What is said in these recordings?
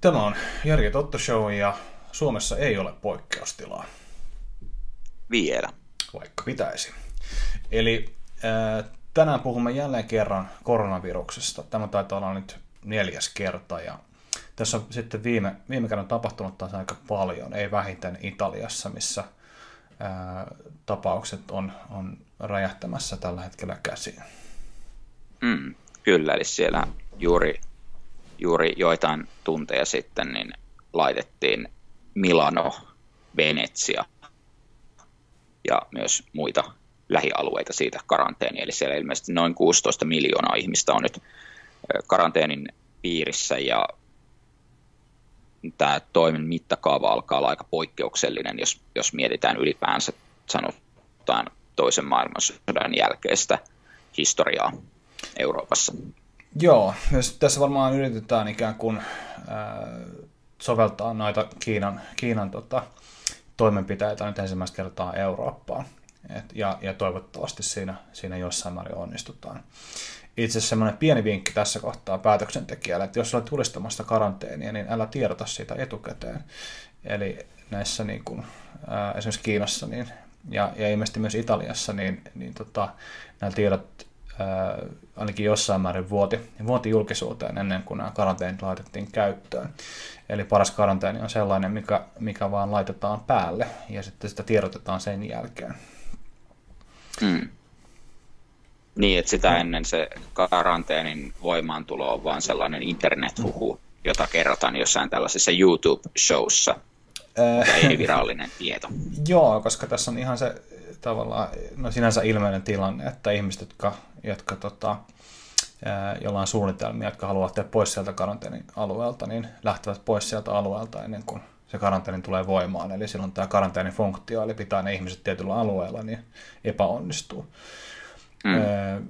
Tämä on Jari Totto Show ja Suomessa ei ole poikkeustilaa. Vielä. Vaikka pitäisi. Eli äh, tänään puhumme jälleen kerran koronaviruksesta. Tämä taitaa olla nyt neljäs kerta ja tässä on sitten viime, viime kerran tapahtunut taas aika paljon, ei vähiten Italiassa, missä ää, tapaukset on, on räjähtämässä tällä hetkellä käsiin. Mm, kyllä, eli siellä juuri, juuri joitain tunteja sitten niin laitettiin Milano, Venetsia ja myös muita lähialueita siitä karanteeni. Eli siellä ilmeisesti noin 16 miljoonaa ihmistä on nyt karanteenin piirissä ja tämä toimen mittakaava alkaa olla aika poikkeuksellinen, jos, jos mietitään ylipäänsä sanotaan toisen maailmansodan jälkeistä historiaa Euroopassa. Joo, tässä varmaan yritetään ikään kuin soveltaa noita Kiinan, Kiinan tota, toimenpiteitä nyt ensimmäistä kertaa Eurooppaan. Et, ja, ja toivottavasti siinä, siinä jossain määrin onnistutaan. Itse asiassa semmoinen pieni vinkki tässä kohtaa päätöksentekijälle, että jos olet tulistamassa karanteenia, niin älä tiedota siitä etukäteen. Eli näissä niin kuin, ää, esimerkiksi Kiinassa niin, ja, ja ilmeisesti myös Italiassa, niin, niin tota, nämä tiedot ainakin jossain määrin vuoti, vuoti julkisuuteen ennen kuin nämä karanteenit laitettiin käyttöön. Eli paras karanteeni on sellainen, mikä, mikä vaan laitetaan päälle ja sitten sitä tiedotetaan sen jälkeen. Mm. Niin, että sitä ennen se karanteenin voimaantulo on vaan sellainen internethuhu, jota kerrotaan jossain tällaisessa YouTube-showssa, mutta ei virallinen tieto. Joo, koska tässä on ihan se tavallaan no sinänsä ilmeinen tilanne, että ihmiset, jotka, jotka tota, jolla on suunnitelmia, jotka haluavat tehdä pois sieltä karanteenin alueelta, niin lähtevät pois sieltä alueelta ennen kuin se karanteeni tulee voimaan. Eli silloin tämä karanteenifunktio, eli pitää ne ihmiset tietyllä alueella, niin epäonnistuu. Mm.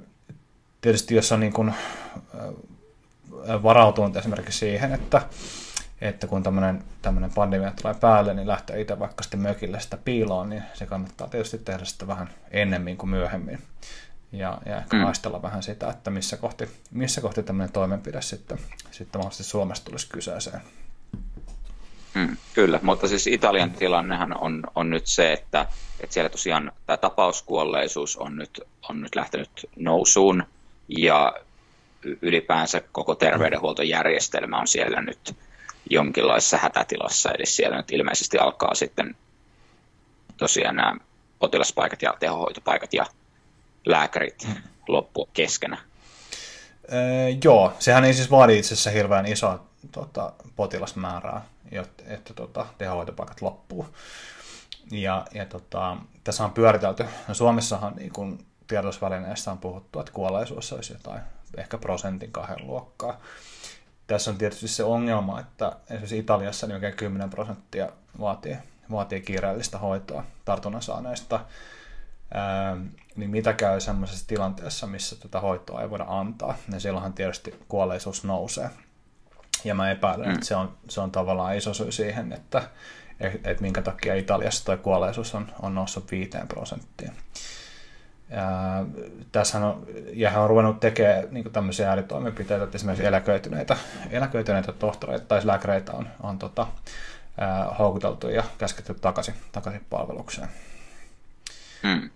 Tietysti jos on niin kuin varautunut esimerkiksi siihen, että, että kun tämmöinen, pandemia tulee päälle, niin lähtee itse vaikka sitten mökille sitä piiloon, niin se kannattaa tietysti tehdä sitä vähän ennemmin kuin myöhemmin. Ja, ja ehkä mm. haistella vähän sitä, että missä kohti, missä kohti tämmöinen toimenpide sitten, sitten mahdollisesti Suomesta tulisi kyseeseen. Mm, kyllä, mutta siis Italian tilannehan on, on nyt se, että, että siellä tosiaan tämä tapauskuolleisuus on nyt, on nyt lähtenyt nousuun ja ylipäänsä koko terveydenhuoltojärjestelmä on siellä nyt jonkinlaisessa hätätilassa, eli siellä nyt ilmeisesti alkaa sitten tosiaan nämä potilaspaikat ja tehohoitopaikat ja lääkärit loppua keskenä. Öö, joo, sehän ei siis vaadi itse asiassa hirveän isoa tota, potilasmäärää että, että tota, tehohoitopaikat loppuu. Ja, ja tota, tässä on pyöritelty, no Suomessahan niin kun tiedotusvälineistä on puhuttu, että kuolleisuus olisi jotain ehkä prosentin kahden luokkaa. Tässä on tietysti se ongelma, että esimerkiksi Italiassa niin oikein 10 prosenttia vaatii, vaatii kiireellistä hoitoa tartunnan saaneista. Ää, niin mitä käy sellaisessa tilanteessa, missä tätä hoitoa ei voida antaa, niin silloinhan tietysti kuolleisuus nousee. Ja mä epäilen, mm. että se on, se on tavallaan iso syy siihen, että et, et minkä takia Italiassa tuo kuolleisuus on, on noussut 5 prosenttiin. Ja, tässähän on, ja hän on ruvennut tekemään niin tämmöisiä ääritoimenpiteitä, että esimerkiksi eläköityneitä, eläköityneitä tohtoreita tai lääkäreitä on, on tota, ää, houkuteltu ja käsketty takaisin, takaisin palvelukseen. Hmm.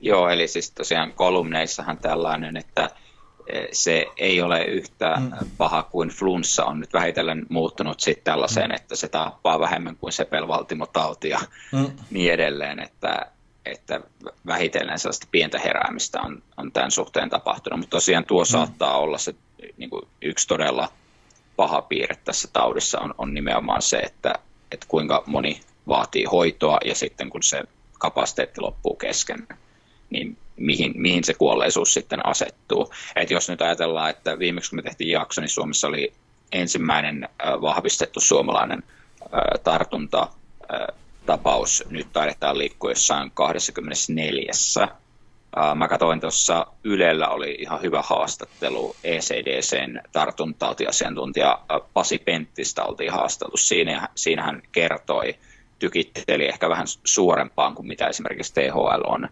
Joo, eli siis tosiaan kolumneissahan tällainen, että se ei ole yhtä mm. paha kuin flunssa on nyt vähitellen muuttunut sitten tällaiseen, mm. että se tappaa vähemmän kuin sepelvaltimotauti ja mm. niin edelleen, että, että vähitellen sellaista pientä heräämistä on, on tämän suhteen tapahtunut, mutta tosiaan tuo mm. saattaa olla se niin kuin yksi todella paha piirre tässä taudissa on, on nimenomaan se, että, että kuinka moni vaatii hoitoa ja sitten kun se kapasiteetti loppuu kesken, niin mihin, mihin se kuolleisuus sitten asettuu. Et jos nyt ajatellaan, että viimeksi kun me tehtiin jakso, niin Suomessa oli ensimmäinen vahvistettu suomalainen tartuntatapaus. Nyt taidetaan liikkua jossain 24. Mä katsoin tuossa Ylellä oli ihan hyvä haastattelu ECDCn tartuntautiasiantuntija Pasi Penttistä oltiin haasteltu. Siinä, siinä hän kertoi, tykitteli ehkä vähän suurempaan kuin mitä esimerkiksi THL on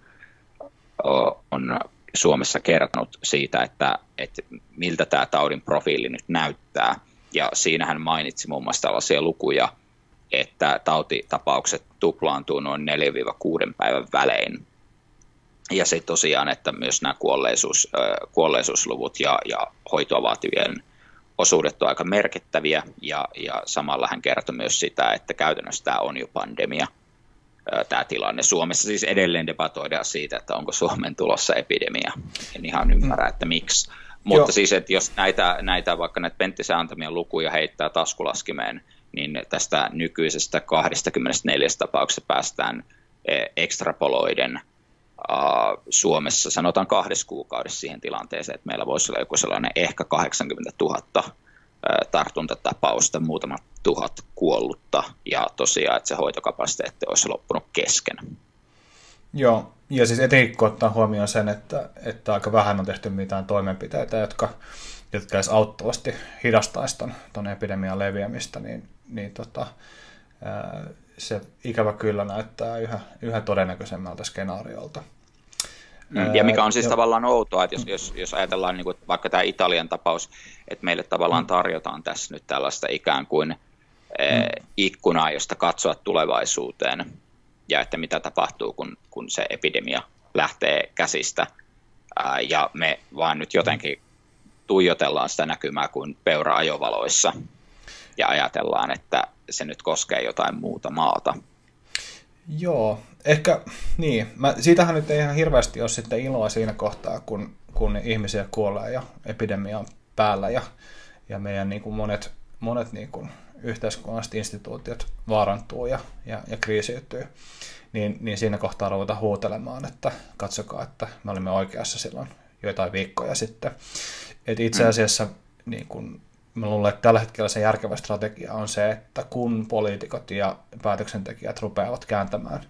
on Suomessa kertonut siitä, että, että miltä tämä taudin profiili nyt näyttää. ja siinä hän mainitsi muun muassa tällaisia lukuja, että tautitapaukset tuplaantuu noin 4-6 päivän välein. Ja sitten tosiaan, että myös nämä kuolleisuus, kuolleisuusluvut ja, ja hoitoa vaativien osuudet ovat aika merkittäviä, ja, ja samalla hän kertoi myös sitä, että käytännössä tämä on jo pandemia, tämä tilanne. Suomessa siis edelleen debatoidaan siitä, että onko Suomen tulossa epidemia. En ihan ymmärrä, mm. että miksi. Mutta Joo. siis, että jos näitä, näitä vaikka näitä Penttisen antamia lukuja heittää taskulaskimeen, niin tästä nykyisestä 24 tapauksesta päästään e, ekstrapoloiden Suomessa, sanotaan kahdessa kuukaudessa siihen tilanteeseen, että meillä voisi olla joku sellainen ehkä 80 000 tartuntatapausta, muutama tuhat kuollutta ja tosiaan, että se hoitokapasiteetti olisi loppunut kesken. Joo, ja siis etenkin kun ottaa huomioon sen, että, että aika vähän on tehty mitään toimenpiteitä, jotka, jotka edes auttavasti hidastaisi ton, ton epidemian leviämistä, niin, niin tota, se ikävä kyllä näyttää yhä, yhä todennäköisemmältä skenaariolta. Mm, ja mikä on siis tavallaan outoa, että jos, jos, jos ajatellaan niin kuin vaikka tämä Italian tapaus, että meille tavallaan mm. tarjotaan tässä nyt tällaista ikään kuin mm. ikkunaa, josta katsoa tulevaisuuteen ja että mitä tapahtuu, kun, kun se epidemia lähtee käsistä. Ää, ja me vaan nyt jotenkin tuijotellaan sitä näkymää kuin peura-ajovaloissa ja ajatellaan, että se nyt koskee jotain muuta maata. Joo, ehkä niin. Mä, siitähän nyt ei ihan hirveästi ole sitten iloa siinä kohtaa, kun, kun ihmisiä kuolee ja epidemia on päällä ja, ja meidän niin kuin monet, monet niin kuin yhteiskunnalliset instituutiot vaarantuu ja, ja, ja kriisiytyy, niin, niin siinä kohtaa ruvetaan huutelemaan, että katsokaa, että me olimme oikeassa silloin joitain viikkoja sitten. Et itse mm. asiassa niin kun, mä luulen, että tällä hetkellä se järkevä strategia on se, että kun poliitikot ja päätöksentekijät rupeavat kääntämään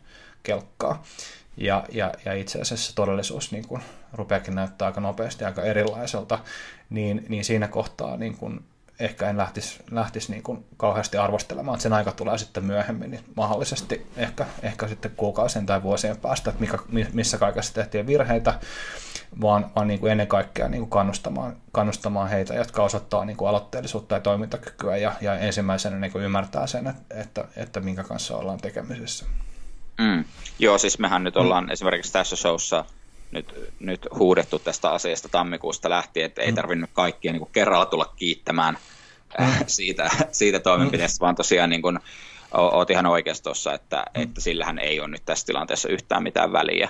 kelkkaa, ja, ja, ja itse asiassa todellisuus niin kun, rupeakin näyttää aika nopeasti aika erilaiselta, niin, niin siinä kohtaa niin kun, ehkä en lähtisi, lähtisi niin kuin kauheasti arvostelemaan, että sen aika tulee sitten myöhemmin, niin mahdollisesti ehkä, ehkä sitten kuukausien tai vuosien päästä, että mikä, missä kaikessa tehtiin virheitä, vaan, vaan niin kuin ennen kaikkea niin kuin kannustamaan, kannustamaan heitä, jotka osoittaa niin kuin aloitteellisuutta ja toimintakykyä ja, ja ensimmäisenä niin kuin ymmärtää sen, että, että, että minkä kanssa ollaan tekemisissä. Mm. Joo, siis mehän nyt ollaan mm. esimerkiksi tässä showssa nyt, nyt huudettu tästä asiasta tammikuusta lähtien, että ei mm. tarvinnut kaikkia niin kuin kerralla tulla kiittämään äh, mm. siitä, siitä toimenpiteestä, vaan tosiaan niin kuin, oot ihan oikeassa tuossa, että, että sillähän ei ole nyt tässä tilanteessa yhtään mitään väliä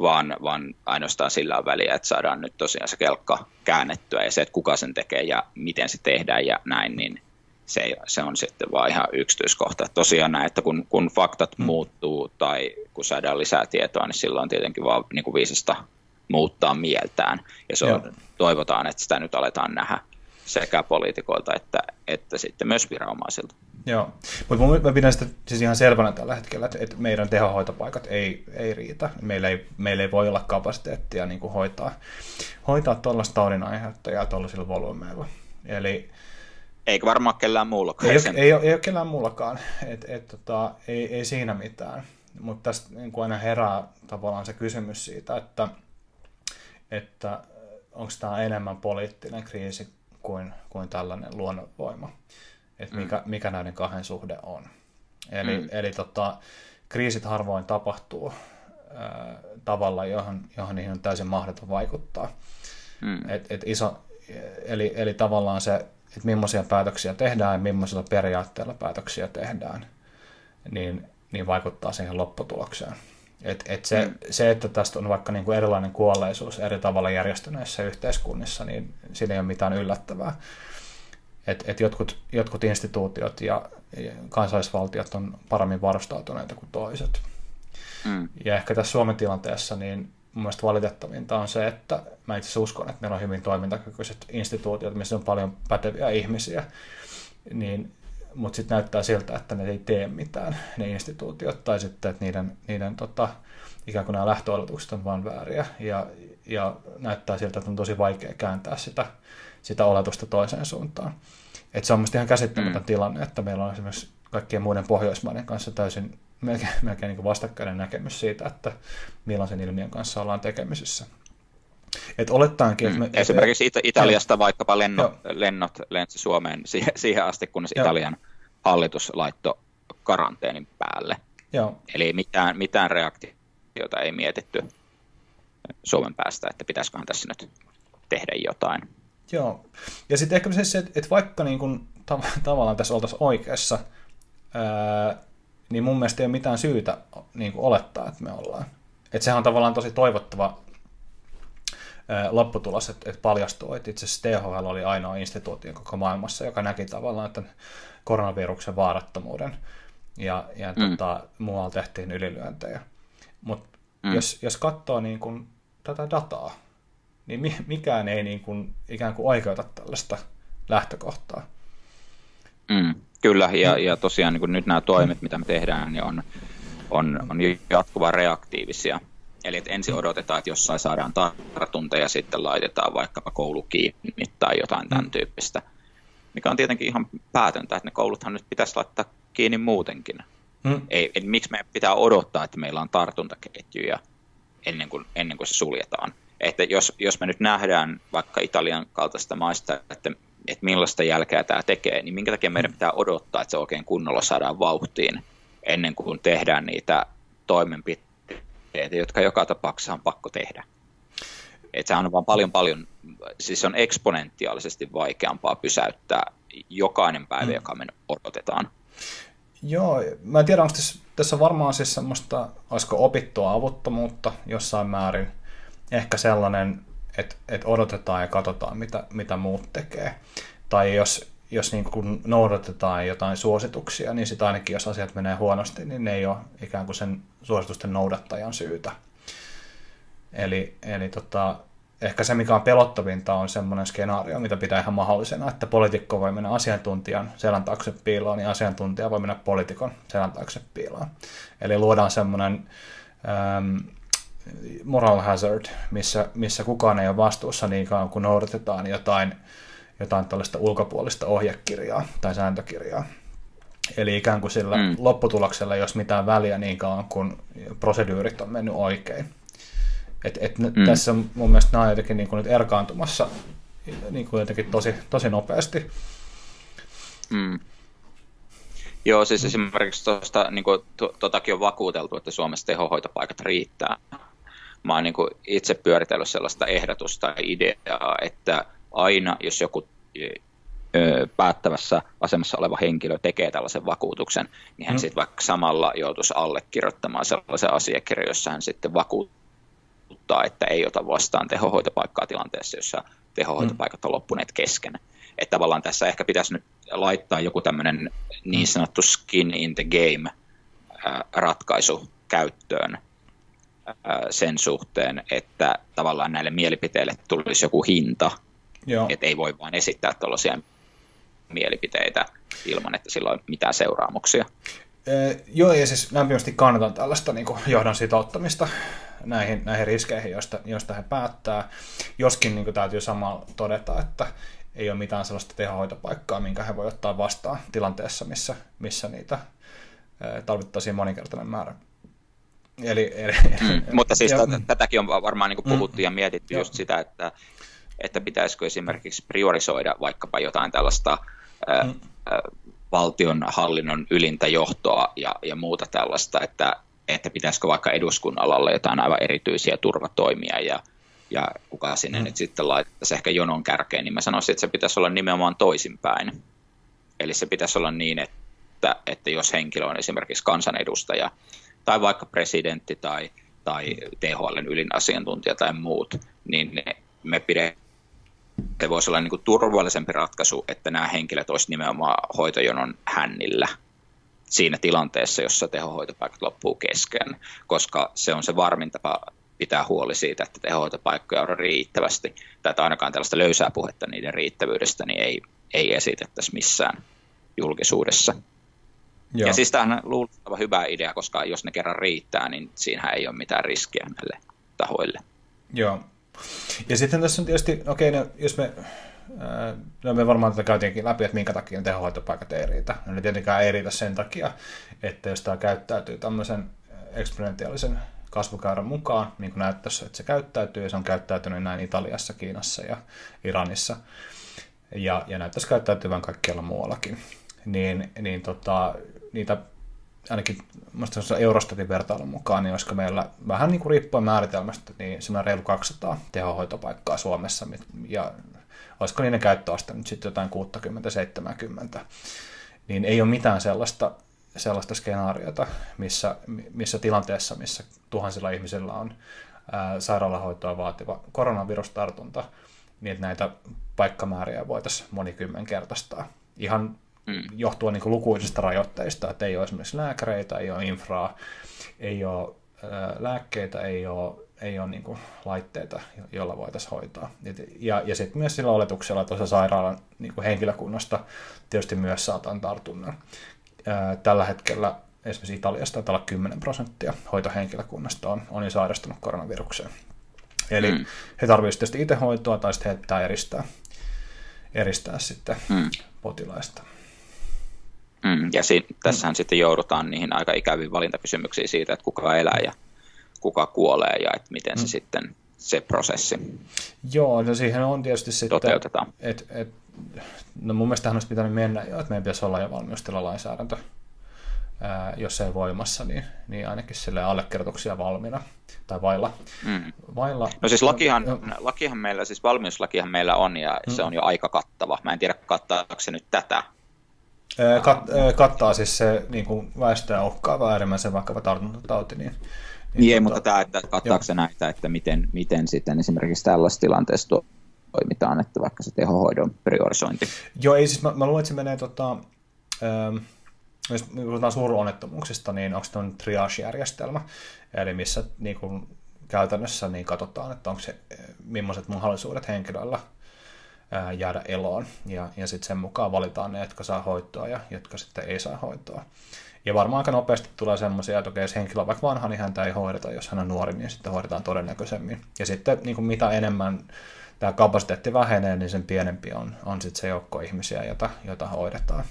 vaan, vaan ainoastaan sillä on väliä, että saadaan nyt tosiaan se kelkka käännettyä ja se, että kuka sen tekee ja miten se tehdään ja näin, niin se, se on sitten vaan ihan yksityiskohta. Tosiaan näin, että kun, kun faktat mm. muuttuu tai kun saadaan lisää tietoa, niin silloin tietenkin vaan niin kuin viisasta muuttaa mieltään. Ja se on, toivotaan, että sitä nyt aletaan nähdä sekä poliitikoilta että, että sitten myös viranomaisilta. Joo, mutta mä pidän sitä siis ihan selvänä tällä hetkellä, että, että meidän tehohoitopaikat ei, ei riitä. Meillä ei, meillä ei voi olla kapasiteettia niin kuin hoitaa, hoitaa tuollaista taudin aiheuttajaa tuollaisilla volyymeilla. Eli, Eikö varmaan kellään muullakaan? Ei, ei, ole, ei ole kellään muullakaan, et, et, tota, ei, ei siinä mitään. Mutta tästä niin aina herää tavallaan se kysymys siitä, että, että onko tämä enemmän poliittinen kriisi kuin, kuin tällainen luonnonvoima että mikä, mm. mikä näiden kahden suhde on. Eli, mm. eli tota, kriisit harvoin tapahtuu ää, tavalla, johon, johon niihin on täysin mahdoton vaikuttaa. Mm. Et, et iso, eli, eli tavallaan se, että millaisia päätöksiä tehdään ja millaisilla periaatteilla päätöksiä tehdään, niin, niin vaikuttaa siihen lopputulokseen. Et, et se, mm. se, että tästä on vaikka niin kuin erilainen kuolleisuus eri tavalla järjestyneissä yhteiskunnissa, niin siinä ei ole mitään yllättävää että et jotkut, jotkut instituutiot ja kansallisvaltiot on paremmin varustautuneita kuin toiset. Mm. Ja ehkä tässä Suomen tilanteessa niin mun mielestä valitettavinta on se, että mä itse uskon, että meillä on hyvin toimintakykyiset instituutiot, missä on paljon päteviä ihmisiä, niin, mutta sitten näyttää siltä, että ne ei tee mitään, ne instituutiot, tai sitten, että niiden, niiden tota, ikään kuin nämä lähtöoletukset on vain vääriä, ja, ja näyttää siltä, että on tosi vaikea kääntää sitä sitä oletusta toiseen suuntaan. Et se on mielestäni ihan käsittämätön mm. tilanne, että meillä on esimerkiksi kaikkien muiden Pohjoismaiden kanssa täysin melkein, melkein niin vastakkainen näkemys siitä, että millaisen ilmiön kanssa ollaan tekemisissä. Et olettaankin, että me, mm. Esimerkiksi It- Italiasta vaikkapa lennot, lennot lensi Suomeen siihen, siihen asti, kunnes Joo. Italian hallitus laittoi karanteenin päälle. Joo. Eli mitään, mitään reaktiota ei mietitty Suomen päästä, että pitäisiköhän tässä nyt tehdä jotain. Joo, ja sitten ehkä se, että, että vaikka niin kun, tav- tavallaan tässä oltaisiin oikeassa, ää, niin mun mielestä ei ole mitään syytä niin olettaa, että me ollaan. Että sehän on tavallaan tosi toivottava lopputulos, että, että paljastuu, että itse asiassa THL oli ainoa instituutio koko maailmassa, joka näki tavallaan että koronaviruksen vaarattomuuden ja, ja mm. tota, muualla tehtiin ylilyöntejä. Mutta mm. jos, jos katsoo niin kun, tätä dataa, niin mikään ei niin kun, ikään kuin oikeuta tällaista lähtökohtaa. Mm, kyllä, ja, ja tosiaan niin nyt nämä toimet, mitä me tehdään, niin on, on, on jatkuvan reaktiivisia. Eli että ensin odotetaan, että jossain saadaan tartunta ja sitten laitetaan vaikkapa koulu kiinni tai jotain tämän mm. tyyppistä. Mikä on tietenkin ihan päätöntä, että ne kouluthan nyt pitäisi laittaa kiinni muutenkin. Mm. Ei, eli miksi me pitää odottaa, että meillä on tartuntaketjuja ennen kuin, ennen kuin se suljetaan. Että jos, jos me nyt nähdään vaikka Italian kaltaista maista, että, että millaista jälkeä tämä tekee, niin minkä takia meidän pitää odottaa, että se oikein kunnolla saadaan vauhtiin ennen kuin tehdään niitä toimenpiteitä jotka joka tapauksessa on pakko tehdä. Et sehän on vaan paljon paljon, siis on eksponentiaalisesti vaikeampaa pysäyttää jokainen päivä, mm. joka me odotetaan. Joo, mä en tiedä, onko tässä, tässä varmaan siis semmoista, olisiko opittua avuttomuutta jossain määrin. Ehkä sellainen, että, että odotetaan ja katsotaan, mitä, mitä muut tekee. Tai jos, jos niin kuin noudatetaan jotain suosituksia, niin sitten ainakin jos asiat menee huonosti, niin ne ei ole ikään kuin sen suositusten noudattajan syytä. Eli, eli tota, ehkä se, mikä on pelottavinta, on semmoinen skenaario, mitä pitää ihan mahdollisena, että poliitikko voi mennä asiantuntijan selän taakse piiloon, niin asiantuntija voi mennä poliitikon selän taakse piiloon. Eli luodaan semmoinen ähm, moral hazard, missä, missä kukaan ei ole vastuussa niin kauan, kun noudatetaan jotain jotain tällaista ulkopuolista ohjekirjaa tai sääntökirjaa. Eli ikään kuin sillä mm. lopputuloksella ei olisi mitään väliä niin kauan, kun proseduurit on mennyt oikein. Et, et mm. Tässä mun mielestä nämä on jotenkin niin kuin nyt erkaantumassa niin kuin jotenkin tosi, tosi nopeasti. Mm. Joo, siis esimerkiksi tuosta, niin kuin, totakin on vakuuteltu, että Suomessa tehohoitopaikat riittää. Mä oon niin kuin itse pyöritellyt sellaista ehdotusta ja ideaa, että aina, jos joku päättävässä asemassa oleva henkilö tekee tällaisen vakuutuksen, niin hän mm. sitten vaikka samalla joutuisi allekirjoittamaan sellaisen asiakirjan, jossa hän sitten vakuuttaa, että ei ota vastaan tehohoitopaikkaa tilanteessa, jossa tehohoitopaikat on loppuneet kesken. Että tavallaan tässä ehkä pitäisi nyt laittaa joku tämmöinen niin sanottu skin in the game ratkaisu käyttöön sen suhteen, että tavallaan näille mielipiteille tulisi joku hinta, että ei voi vain esittää tällaisia mielipiteitä ilman, että sillä on mitään seuraamuksia. Ee, joo, ja siis lämpimästi kannatan tällaista niin kuin johdon sitouttamista näihin, näihin riskeihin, joista, joista he päättää. Joskin niin kuin täytyy samalla todeta, että ei ole mitään sellaista tehohoitopaikkaa, minkä he voi ottaa vastaan tilanteessa, missä, missä niitä tarvittaisiin moninkertainen määrä. Eli, eli, mm, mutta siis ja, tätäkin on varmaan niin puhuttu mm, ja mietitty jo. just sitä, että että pitäisikö esimerkiksi priorisoida vaikkapa jotain tällaista mm. valtion hallinnon ylintä johtoa ja, ja muuta tällaista, että, että pitäisikö vaikka eduskunnalla olla jotain aivan erityisiä turvatoimia ja, ja kuka sinne mm. nyt sitten laittaisi ehkä jonon kärkeen, niin mä sanoisin, että se pitäisi olla nimenomaan toisinpäin. Eli se pitäisi olla niin, että, että jos henkilö on esimerkiksi kansanedustaja tai vaikka presidentti tai, tai THLn ylin asiantuntija tai muut, niin me pidetään se voisi olla niin kuin turvallisempi ratkaisu, että nämä henkilöt olisivat nimenomaan hoitojonon hännillä siinä tilanteessa, jossa tehohoitopaikat loppuu kesken, koska se on se varmin tapa pitää huoli siitä, että tehohoitopaikkoja on riittävästi, tai että ainakaan tällaista löysää puhetta niiden riittävyydestä niin ei, ei esitettäisi missään julkisuudessa. Joo. Ja siis tämähän on luultava hyvä idea, koska jos ne kerran riittää, niin siinä ei ole mitään riskiä näille tahoille. Joo, ja sitten tässä on tietysti, okei, okay, no, jos me, no me varmaan tätä käytiinkin läpi, että minkä takia ne tehohoitopaikat ei riitä. No ne tietenkään ei riitä sen takia, että jos tämä käyttäytyy tämmöisen eksponentiaalisen kasvukäyrän mukaan, niin kuin näyttäisi, että se käyttäytyy, ja se on käyttäytynyt näin Italiassa, Kiinassa ja Iranissa, ja, ja näyttäisi käyttäytyvän kaikkialla muuallakin. Niin, niin tota, niitä ainakin minusta Eurostatin vertailun mukaan, niin olisiko meillä vähän niin kuin riippuen määritelmästä, niin semmoinen reilu 200 tehohoitopaikkaa Suomessa, ja olisiko niiden käyttöaste nyt sitten jotain 60-70, niin ei ole mitään sellaista, sellaista skenaariota, missä, missä tilanteessa, missä tuhansilla ihmisillä on ää, sairaalahoitoa vaativa koronavirustartunta, niin että näitä paikkamääriä voitaisiin monikymmenkertaistaa. Ihan mm. johtuen niin lukuisista rajoitteista, että ei ole esimerkiksi lääkäreitä, ei ole infraa, ei ole ää, lääkkeitä, ei ole, ei ole niin kuin laitteita, joilla voitaisiin hoitaa. Ja, ja sitten myös sillä oletuksella, että osa sairaalan niin kuin henkilökunnasta tietysti myös saataan tartunnan. Ää, tällä hetkellä esimerkiksi Italiasta taitaa olla 10 prosenttia hoitohenkilökunnasta on, on jo sairastunut koronavirukseen. Eli mm. he tarvitsevat tietysti itse hoitoa tai sitten he pitää eristää, eristää sitten mm. potilaista. Mm, ja si- tässähän mm. sitten joudutaan niihin aika ikäviin valintakysymyksiin siitä, että kuka elää ja kuka kuolee ja että miten mm. se sitten se prosessi Joo, no siihen on tietysti sitten, toteutetaan. Et, et, no mun mielestä tähän olisi pitänyt mennä jo, että meidän pitäisi olla jo valmiustilalainsäädäntö, ää, jos ei voimassa, niin, niin ainakin sille allekirjoituksia valmiina tai vailla. Mm. vailla no siis lakihan, no, lakihan meillä, siis valmiuslakihan meillä on ja mm. se on jo aika kattava. Mä en tiedä kattaako se nyt tätä, Kat, kattaa siis se niin kuin väestöä uhkaava äärimmäisen vakava tartuntatauti. Niin, niin, niin ei, tota, mutta tämä, että kattaako se näitä, että miten, miten sitten esimerkiksi tällaisessa tilanteessa toimitaan, että vaikka se tehohoidon priorisointi. Joo, ei siis, mä, mä luulen, että se menee, tota, ähm, jos puhutaan suuronnettomuuksista, niin onko se triage-järjestelmä, eli missä niin kuin, käytännössä niin katsotaan, että onko se, millaiset mahdollisuudet henkilöllä jäädä eloon. Ja, ja sitten sen mukaan valitaan ne, jotka saa hoitoa ja jotka sitten ei saa hoitoa. Ja varmaan aika nopeasti tulee semmoisia, että okei, jos henkilö on vaikka vanha, niin häntä ei hoideta. Jos hän on nuori, niin sitten hoidetaan todennäköisemmin. Ja sitten niin kuin mitä enemmän tämä kapasiteetti vähenee, niin sen pienempi on, on sitten se joukko ihmisiä, jota, jota hoidetaan.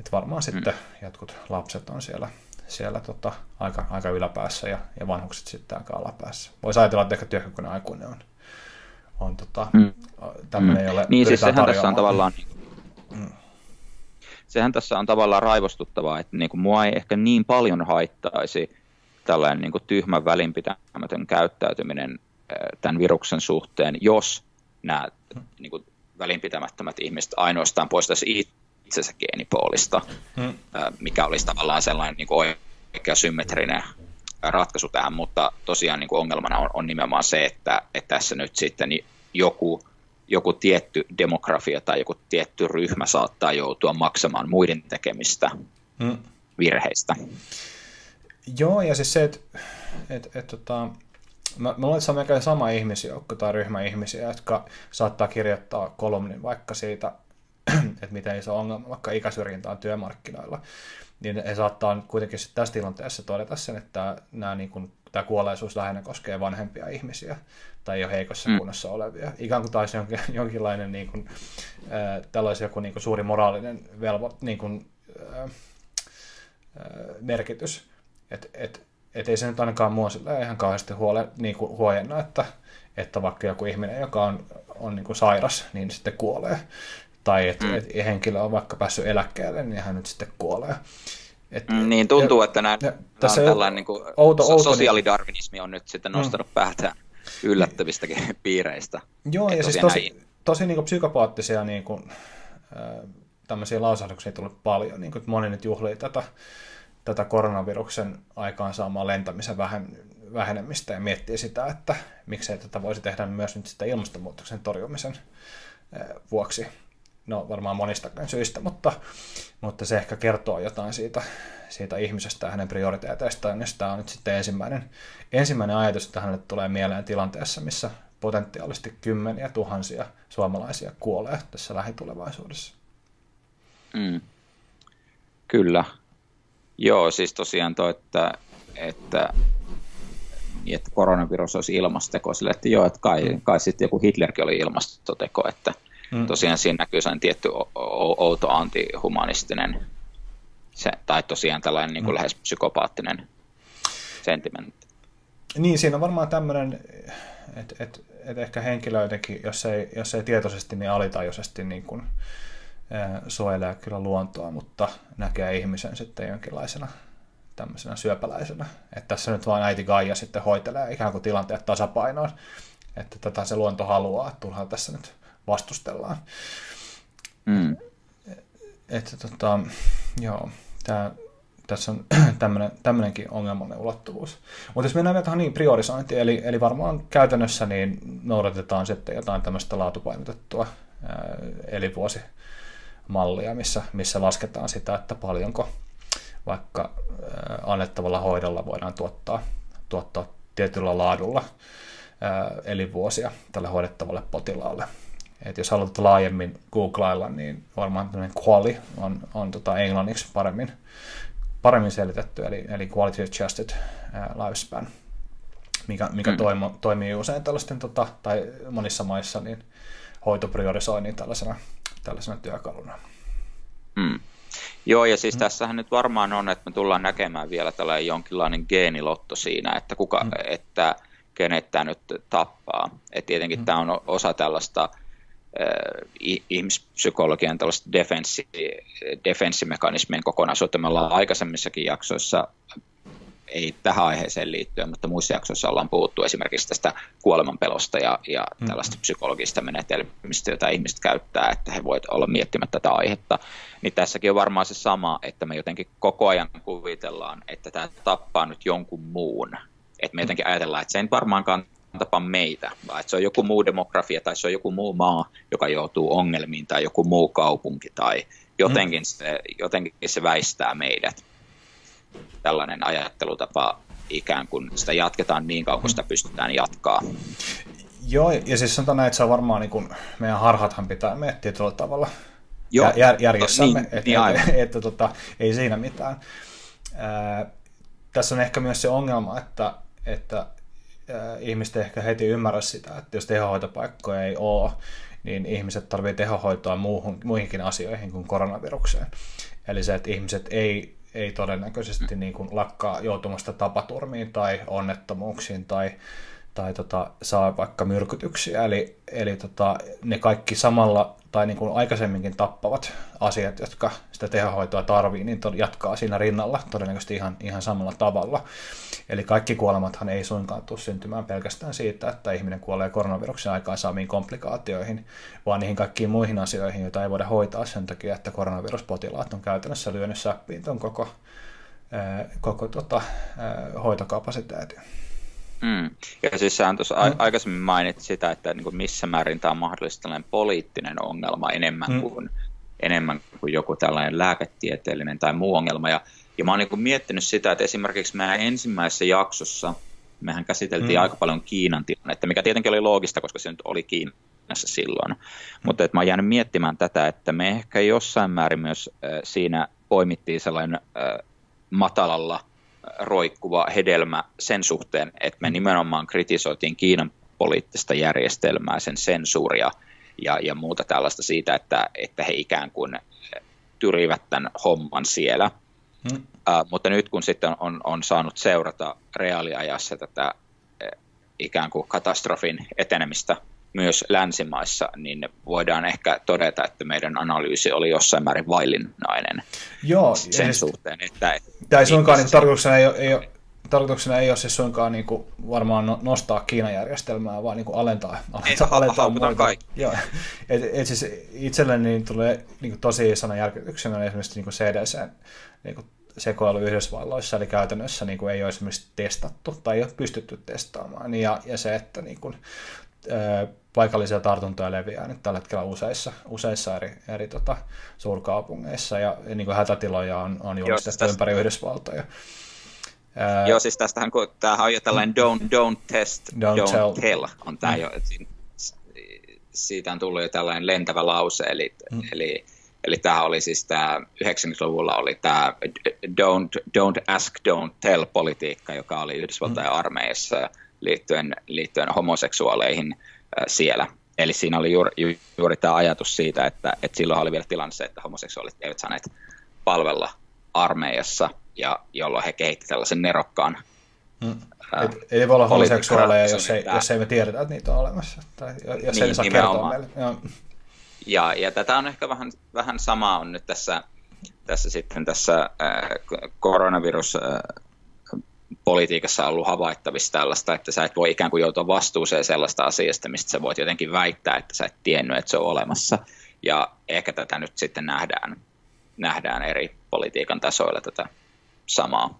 Et varmaan mm. sitten jotkut lapset on siellä, siellä tota, aika, aika yläpäässä ja, ja vanhukset sitten aika alapäässä. Voisi ajatella, että ehkä työkykyinen aikuinen on on tota, mm. tämmöinen, jolle Niin siis sehän tässä on tavallaan, mm. sehän tässä on tavallaan raivostuttavaa, että niin kuin mua ei ehkä niin paljon haittaisi tällainen niin kuin tyhmä välinpitämätön käyttäytyminen tämän viruksen suhteen, jos nämä mm. niin kuin välinpitämättömät ihmiset ainoastaan poistaisi itsensä geenipoolista, mm. mikä olisi tavallaan sellainen niin kuin oikea symmetrinen ratkaisu tähän, mutta tosiaan niin kuin ongelmana on, on nimenomaan se, että, että tässä nyt sitten joku, joku tietty demografia tai joku tietty ryhmä saattaa joutua maksamaan muiden tekemistä hmm. virheistä. Joo, ja siis se, että et, et, tota, mä, mä luulen, että se on melkein sama ihmisjoukko tai ryhmä ihmisiä, jotka saattaa kirjoittaa kolumnin vaikka siitä, että miten iso ongelma vaikka ikäsyrjintä on työmarkkinoilla niin he saattaa kuitenkin sitten tässä tilanteessa todeta sen, että nämä, niin kuin, tämä kuolleisuus lähinnä koskee vanhempia ihmisiä tai jo heikossa mm. kunnossa olevia. Ikään kuin taisi jonkin, jonkinlainen niin kuin, äh, tällaisen joku niin kuin suuri moraalinen velvo, niin kuin, äh, äh, merkitys. Että et, et ei se nyt ainakaan mua sillä ihan kauheasti huole, niin kuin huojenna, että, että vaikka joku ihminen, joka on, on niin kuin sairas, niin sitten kuolee tai että mm. et henkilö on vaikka päässyt eläkkeelle, niin hän nyt sitten kuolee. Et, mm, niin tuntuu, ja, että nämä, ja, tässä on tällainen niin kuin, outo, outo, sosiaalidarwinismi on nyt sitten mm. nostanut mm. päätään yllättävistäkin piireistä. Joo, ja siis tosi, tosi niin kuin psykopaattisia niin kuin, tämmöisiä lausahduksia tullut paljon. Niin kuin, että moni nyt juhlii tätä, tätä koronaviruksen aikaansaamaa lentämisen vähän, vähenemistä ja miettii sitä, että miksei tätä voisi tehdä myös nyt sitä ilmastonmuutoksen torjumisen vuoksi no varmaan monista syistä, mutta, mutta se ehkä kertoo jotain siitä, siitä ihmisestä ja hänen prioriteeteistaan, jos tämä on nyt sitten ensimmäinen, ensimmäinen ajatus, että hänelle tulee mieleen tilanteessa, missä potentiaalisesti kymmeniä tuhansia suomalaisia kuolee tässä lähitulevaisuudessa. Mm. Kyllä. Joo, siis tosiaan tuo, että, että, että koronavirus olisi ilmastoteko, sille, että joo, että kai, kai sitten joku Hitlerkin oli ilmastoteko, että Mm. Tosiaan siinä näkyy sellainen tietty outo antihumanistinen, se, tai tosiaan tällainen niin kuin mm. lähes psykopaattinen sentimentti. Niin, siinä on varmaan tämmöinen, että et, et ehkä henkilö jotenkin, jos ei, jos ei tietoisesti, niin alitajuisesti niin kuin, suojelee kyllä luontoa, mutta näkee ihmisen sitten jonkinlaisena tämmöisenä syöpäläisenä. Että tässä nyt vain äiti Gaia sitten hoitelee ikään kuin tilanteet tasapainoon, että tätä se luonto haluaa, että turhaan tässä nyt vastustellaan. Mm. Että tota, joo, tää, tässä on tämmöinenkin ongelmallinen ulottuvuus. Mutta jos mennään tähän niin priorisointiin, eli, eli varmaan käytännössä niin noudatetaan sitten jotain tämmöistä laatupainotettua elinvuosimallia, missä, missä lasketaan sitä, että paljonko vaikka annettavalla hoidolla voidaan tuottaa, tuottaa tietyllä laadulla elinvuosia tälle hoidettavalle potilaalle. Et jos haluat laajemmin googlailla, niin varmaan tämmöinen quali on, on tota englanniksi paremmin, paremmin selitetty, eli, eli quality adjusted lifespan, mikä, mikä mm. toimo, toimii usein tällaisten, tota, tai monissa maissa, niin hoitopriorisoinnin tällaisena, tällaisena työkaluna. Mm. Joo, ja siis mm. tässähän nyt varmaan on, että me tullaan näkemään vielä tällainen jonkinlainen geenilotto siinä, että, kuka, mm. että kenet tämä nyt tappaa. Et tietenkin mm. tämä on osa tällaista ihmispsykologian tällaista defenssi, defenssimekanismien kokonaisuutta. Me ollaan aikaisemmissakin jaksoissa, ei tähän aiheeseen liittyen, mutta muissa jaksoissa ollaan puhuttu esimerkiksi tästä kuolemanpelosta ja, ja mm. tällaista psykologista menetelmistä, joita ihmiset käyttää, että he voivat olla miettimättä tätä aihetta. Niin tässäkin on varmaan se sama, että me jotenkin koko ajan kuvitellaan, että tämä tappaa nyt jonkun muun. Että me jotenkin ajatellaan, että se ei varmaankaan tapa meitä, vaan että se on joku muu demografia tai se on joku muu maa, joka joutuu ongelmiin tai joku muu kaupunki tai jotenkin, mm. se, jotenkin se väistää meidät. Tällainen ajattelutapa ikään kuin sitä jatketaan niin kauan kuin sitä pystytään jatkaa. Joo, ja siis sanotaan näin, että se on varmaan niin kuin, meidän harhathan pitää miettiä tuolla tavalla Joo, jär, järjessämme, niin, että, niin että, että tota, ei siinä mitään. Ää, tässä on ehkä myös se ongelma, että, että ihmiset ehkä heti ymmärrä sitä, että jos tehohoitopaikkoja ei ole, niin ihmiset tarvitsevat tehohoitoa muuhun, muihinkin asioihin kuin koronavirukseen. Eli se, että ihmiset ei, ei todennäköisesti niin kuin lakkaa joutumasta tapaturmiin tai onnettomuuksiin tai, tai tota, saa vaikka myrkytyksiä. Eli, eli tota, ne kaikki samalla tai niin kuin aikaisemminkin tappavat asiat, jotka sitä tehohoitoa tarvii, niin jatkaa siinä rinnalla todennäköisesti ihan, ihan samalla tavalla. Eli kaikki kuolemathan ei suinkaan tule syntymään pelkästään siitä, että ihminen kuolee koronaviruksen aikaan saamiin komplikaatioihin, vaan niihin kaikkiin muihin asioihin, joita ei voida hoitaa sen takia, että koronaviruspotilaat on käytännössä lyönyt säppiin tuon koko, koko tota, hoitokapasiteetin. Mm. Ja siis sä tuossa mm. aikaisemmin mainitsit sitä, että niin kuin missä määrin tämä on mahdollisesti tällainen poliittinen ongelma enemmän, mm. kuin, enemmän kuin joku tällainen lääketieteellinen tai muu ongelma. Ja, ja mä oon niin kuin miettinyt sitä, että esimerkiksi meidän ensimmäisessä jaksossa mehän käsiteltiin mm. aika paljon Kiinan tilannetta, mikä tietenkin oli loogista, koska se nyt oli Kiinassa silloin. Mm. Mutta että mä oon jäänyt miettimään tätä, että me ehkä jossain määrin myös äh, siinä poimittiin sellainen äh, matalalla roikkuva hedelmä sen suhteen, että me nimenomaan kritisoitiin Kiinan poliittista järjestelmää, sen sensuuria ja, ja muuta tällaista siitä, että, että he ikään kuin tyrivät tämän homman siellä. Hmm. Uh, mutta nyt kun sitten on, on saanut seurata reaaliajassa tätä ikään kuin katastrofin etenemistä myös länsimaissa, niin voidaan ehkä todeta, että meidän analyysi oli jossain määrin vaillinnainen Joo, sen siis, suhteen. Että, tämä ei suinkaan niin, tarkoituksena ei, ei ole, tarkoituksena ei ole siis suinkaan niin kuin varmaan no, nostaa Kiinan järjestelmää, vaan niin kuin alentaa, alentaa, alentaa muita. Joo. Et, et siis itselleni niin tulee niin kuin tosi isona järkytyksenä esimerkiksi niin kuin CDC niin kuin sekoilu Yhdysvalloissa, eli käytännössä niin kuin ei ole esimerkiksi testattu tai ei ole pystytty testaamaan. Ja, ja se, että niin kuin, paikallisia tartuntoja leviää nyt tällä hetkellä useissa, useissa eri, eri tota, suurkaupungeissa ja, niin kuin hätätiloja on, on julistettu Joo, ympäri Yhdysvaltoja. Ää, Joo, siis tästähän kun tämähän on jo tällainen don't, don't test, don't, don't tell. tell on tämä mm. jo, siitä on tullut jo tällainen lentävä lause, eli, mm. eli, eli tämä oli siis tämä 90-luvulla oli tämä don't, don't ask, don't tell politiikka, joka oli Yhdysvaltain mm. armeijassa liittyen, liittyen homoseksuaaleihin siellä. Eli siinä oli juuri, ju, juuri tämä ajatus siitä, että, että silloin oli vielä tilanne se, että homoseksuaalit eivät saaneet palvella armeijassa, ja jolloin he kehittivät tällaisen nerokkaan Mm. Et, ei voi olla homoseksuaaleja, jos ei, jos ei me tiedetä, että niitä on olemassa. Tai jos niin, ei saa kertoa meille. Joo. Ja, ja tätä on ehkä vähän, vähän samaa on nyt tässä, tässä sitten tässä äh, koronavirus äh, politiikassa ollut havaittavissa tällaista, että sä et voi ikään kuin joutua vastuuseen sellaista asiasta, mistä sä voit jotenkin väittää, että sä et tiennyt, että se on olemassa. Ja ehkä tätä nyt sitten nähdään, nähdään eri politiikan tasoilla tätä samaa.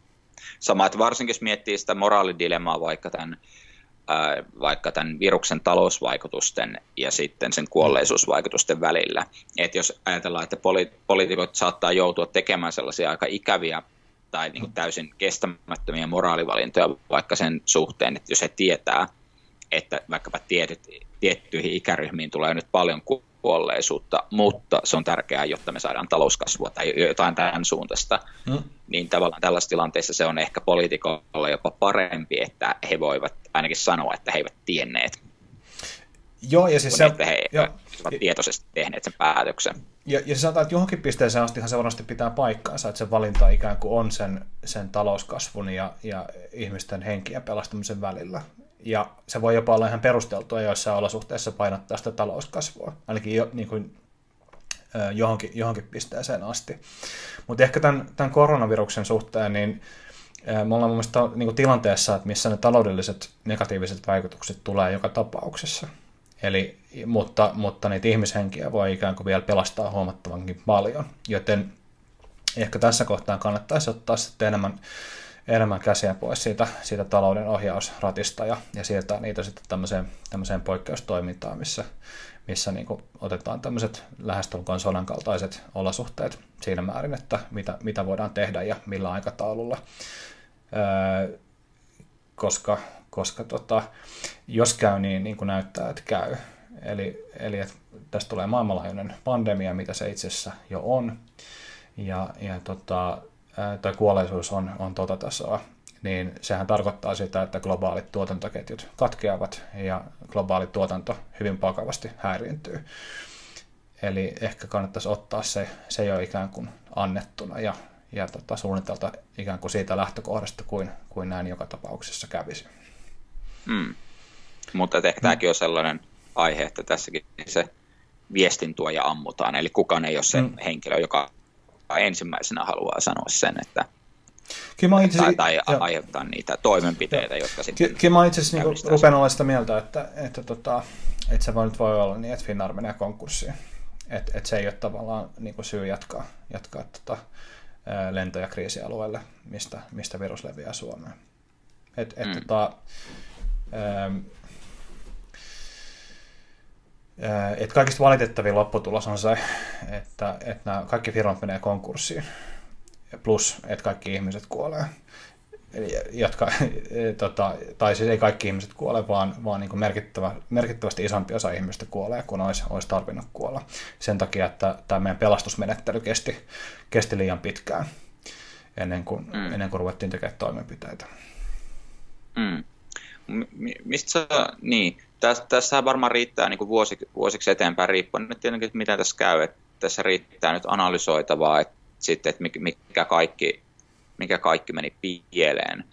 Sama, että varsinkin jos miettii sitä moraalidilemmaa vaikka tämän, ää, vaikka tämän viruksen talousvaikutusten ja sitten sen kuolleisuusvaikutusten välillä. Että jos ajatellaan, että poli- poliitikot saattaa joutua tekemään sellaisia aika ikäviä tai niin kuin täysin kestämättömiä moraalivalintoja vaikka sen suhteen, että jos he tietää, että vaikkapa tietyt, tiettyihin ikäryhmiin tulee nyt paljon kuolleisuutta, mutta se on tärkeää, jotta me saadaan talouskasvua tai jotain tämän suuntaista, hmm. niin tavallaan tällaisessa tilanteessa se on ehkä poliitikolle jopa parempi, että he voivat ainakin sanoa, että he eivät tienneet. Joo, ja siis se, että he jo, ovat tietoisesti tehneet sen päätöksen. Ja, ja se sanotaan, että johonkin pisteeseen astihan se varmasti pitää paikkaansa, että se valinta ikään kuin on sen, sen talouskasvun ja, ja ihmisten henkien pelastamisen välillä. Ja se voi jopa olla ihan perusteltua joissain olosuhteissa painottaa sitä talouskasvua, ainakin jo, niin kuin, johonkin, johonkin pisteeseen asti. Mutta ehkä tämän, tämän koronaviruksen suhteen, niin me ollaan mun mielestä niin kuin tilanteessa, että missä ne taloudelliset negatiiviset vaikutukset tulee joka tapauksessa. Eli, mutta, mutta niitä ihmishenkiä voi ikään kuin vielä pelastaa huomattavankin paljon, joten ehkä tässä kohtaa kannattaisi ottaa sitten enemmän, enemmän käsiä pois siitä, siitä talouden ohjausratista ja, ja siirtää niitä sitten tämmöiseen, tämmöiseen poikkeustoimintaan, missä, missä niin kuin otetaan tämmöiset lähestulkoon sodan kaltaiset olosuhteet siinä määrin, että mitä, mitä voidaan tehdä ja millä aikataululla. Öö, koska koska tota, jos käy niin, niin kuin näyttää, että käy, eli, eli että tästä tulee maailmanlaajuinen pandemia, mitä se itse asiassa jo on, ja, ja tota, tai kuolleisuus on, on tota tasoa, niin sehän tarkoittaa sitä, että globaalit tuotantoketjut katkeavat ja globaali tuotanto hyvin vakavasti häiriintyy. Eli ehkä kannattaisi ottaa se, se jo ikään kuin annettuna ja, ja tota, suunnitelta ikään kuin siitä lähtökohdasta, kuin, kuin näin joka tapauksessa kävisi. Mm. Mutta ehkä mm. tämäkin on sellainen aihe, että tässäkin se viestin tuoja ammutaan, eli kukaan ei ole se mm. henkilö, joka ensimmäisenä haluaa sanoa sen, että Kyllä mä itse, tai, tai aiheuttaa niitä toimenpiteitä, ja, jotka sitten... Kyllä mä itse asiassa niin rupean olla sitä mieltä, että, että, tota, että se voi nyt voi olla niin, että Finnair menee konkurssiin. Että, että se ei ole tavallaan niin kuin syy jatkaa, jatkaa tota, lentoja kriisialueelle, mistä, mistä virus leviää Suomeen. Et, et, mm. tota, että kaikista valitettavin lopputulos on se, että, että nämä kaikki firmat menee konkurssiin, plus että kaikki ihmiset kuolee. Eli, jotka, tota, tai siis ei kaikki ihmiset kuole, vaan, vaan niin merkittävä, merkittävästi isompi osa ihmistä kuolee, kun olisi, olisi tarvinnut kuolla. Sen takia, että tämä meidän pelastusmenettely kesti, kesti liian pitkään ennen kuin, mm. ennen kuin ruvettiin tekemään toimenpiteitä. Mm mistä sä, niin, tässä, tässä varmaan riittää niin kuin vuosi, vuosiksi eteenpäin riippuen nyt tietenkin, mitä tässä käy, että tässä riittää nyt analysoitavaa, että sitten, että mikä kaikki, mikä kaikki meni pieleen.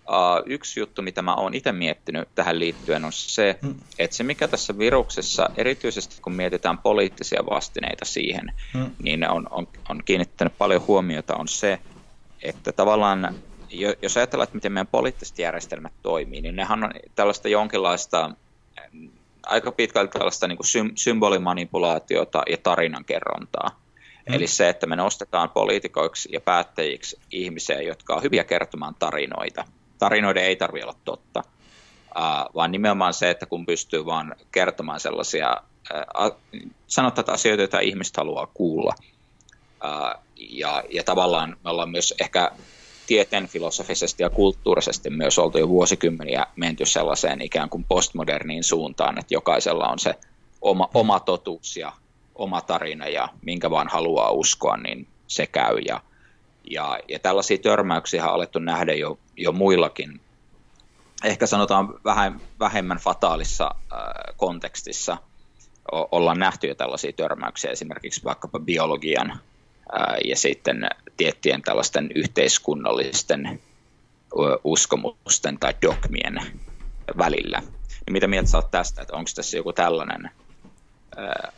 Uh, yksi juttu, mitä mä oon itse miettinyt tähän liittyen, on se, hmm. että se mikä tässä viruksessa, erityisesti kun mietitään poliittisia vastineita siihen, hmm. niin on, on, on kiinnittänyt paljon huomiota, on se, että tavallaan jos ajatellaan, että miten meidän poliittiset järjestelmät toimii, niin nehän on tällaista jonkinlaista, aika pitkälti tällaista niin kuin symbolimanipulaatiota ja tarinankerrontaa. Hmm. Eli se, että me nostetaan poliitikoiksi ja päättäjiksi ihmisiä, jotka on hyviä kertomaan tarinoita. Tarinoiden ei tarvitse olla totta, vaan nimenomaan se, että kun pystyy vaan kertomaan sellaisia, sanotaan asioita, joita ihmiset haluaa kuulla. Ja, ja tavallaan me ollaan myös ehkä tieteen filosofisesti ja kulttuurisesti myös oltu jo vuosikymmeniä menty sellaiseen ikään kuin postmoderniin suuntaan, että jokaisella on se oma, oma totuus ja oma tarina ja minkä vaan haluaa uskoa, niin se käy. Ja, ja, ja tällaisia törmäyksiä on alettu nähdä jo, jo muillakin, ehkä sanotaan vähän, vähemmän fataalissa äh, kontekstissa. O, ollaan nähty jo tällaisia törmäyksiä esimerkiksi vaikkapa biologian ja sitten tiettyjen tällaisten yhteiskunnallisten uskomusten tai dogmien välillä. Niin mitä mieltä oot tästä, että onko tässä joku tällainen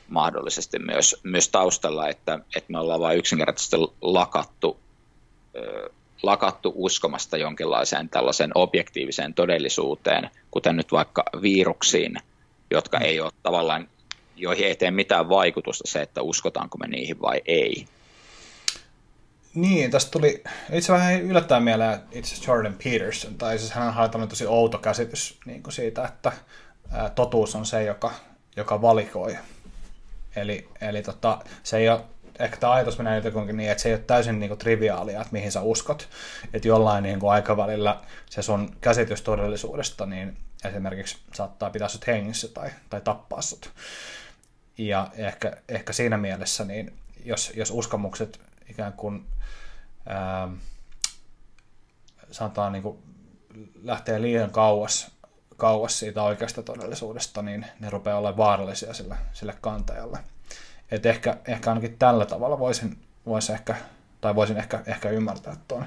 mahdollisesti myös, myös taustalla, että, että me ollaan vain yksinkertaisesti lakattu, lakattu uskomasta jonkinlaiseen tällaiseen objektiiviseen todellisuuteen, kuten nyt vaikka viruksiin, jotka ei ole tavallaan, joihin ei tee mitään vaikutusta se, että uskotaanko me niihin vai ei. Niin, tästä tuli itse vähän yllättäen mieleen itse Jordan Peterson, tai siis hän on tosi outo käsitys niin kuin siitä, että ää, totuus on se, joka, joka valikoi. Eli, eli tota, se ei ole, ehkä tämä ajatus menee jotenkin niin, että se ei ole täysin niin kuin, triviaalia, että mihin sä uskot. Että jollain niin kuin, aikavälillä se sun käsitys todellisuudesta niin esimerkiksi saattaa pitää sut hengissä tai, tai tappaa sut. Ja ehkä, ehkä siinä mielessä, niin jos, jos uskomukset ikään kuin ää, sanotaan niin kuin lähtee liian kauas, kauas siitä oikeasta todellisuudesta, niin ne rupeaa olemaan vaarallisia sille, sille kantajalle. Et ehkä, ehkä ainakin tällä tavalla voisin, voisin ehkä, tai voisin ehkä, ehkä ymmärtää tuon.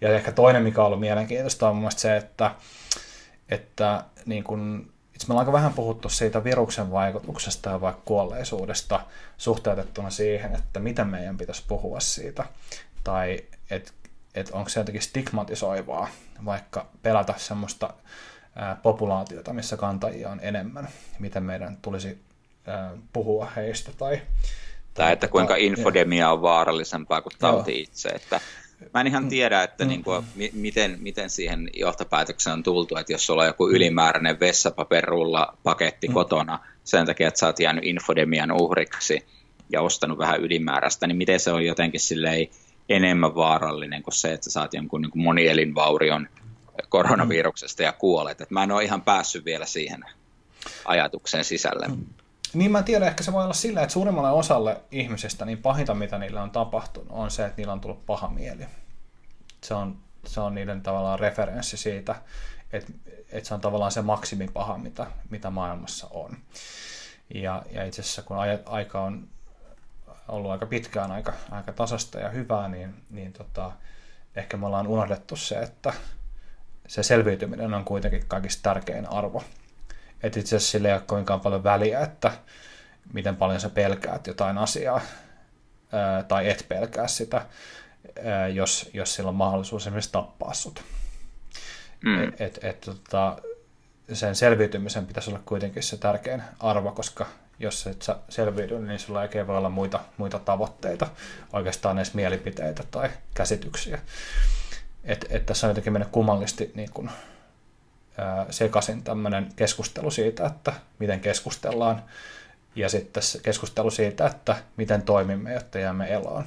Ja ehkä toinen, mikä on ollut mielenkiintoista, on mun se, että, että niin kun, itse me ollaan aika vähän puhuttu siitä viruksen vaikutuksesta ja vaikka kuolleisuudesta suhteutettuna siihen, että miten meidän pitäisi puhua siitä tai että et onko se jotenkin stigmatisoivaa vaikka pelätä semmoista ää, populaatiota, missä kantajia on enemmän, miten meidän tulisi ää, puhua heistä. Tai, tai että kuinka infodemia on vaarallisempaa kuin tauti itse. Että mä en ihan mm. tiedä, että mm. niin kuin, miten, miten siihen johtopäätökseen on tultu, että jos sulla on joku ylimääräinen vessapaperulla paketti mm. kotona sen takia, että sä oot jäänyt infodemian uhriksi ja ostanut vähän ylimääräistä, niin miten se on jotenkin silleen enemmän vaarallinen kuin se, että sä saat jonkun niin kuin monielinvaurion koronaviruksesta ja kuolet. Et mä en ole ihan päässyt vielä siihen ajatukseen sisälle. Mm. Niin mä tiedän, ehkä se voi olla sillä, että suurimmalle osalle ihmisistä niin pahinta, mitä niillä on tapahtunut, on se, että niillä on tullut paha mieli. Se on, se on niiden tavallaan referenssi siitä, että, että se on tavallaan se maksimipaha, mitä, mitä maailmassa on. Ja, ja itse asiassa kun aika on ollut aika pitkään aika, aika tasasta ja hyvää, niin, niin tota, ehkä me ollaan unohdettu se, että se selviytyminen on kuitenkin kaikista tärkein arvo. Et itse asiassa sillä ei ole kovinkaan paljon väliä, että miten paljon sä pelkäät jotain asiaa ää, tai et pelkää sitä, ää, jos, jos sillä on mahdollisuus esimerkiksi tappaa sut. Mm. Et, et, et, tota, sen selviytymisen pitäisi olla kuitenkin se tärkein arvo, koska jos et sä selviydy, niin sulla ei voi olla muita, muita tavoitteita, oikeastaan edes mielipiteitä tai käsityksiä. Et, et tässä on jotenkin mennyt kummallisesti niin kun, sekaisin tämmöinen keskustelu siitä, että miten keskustellaan, ja sitten keskustelu siitä, että miten toimimme, jotta jäämme eloon,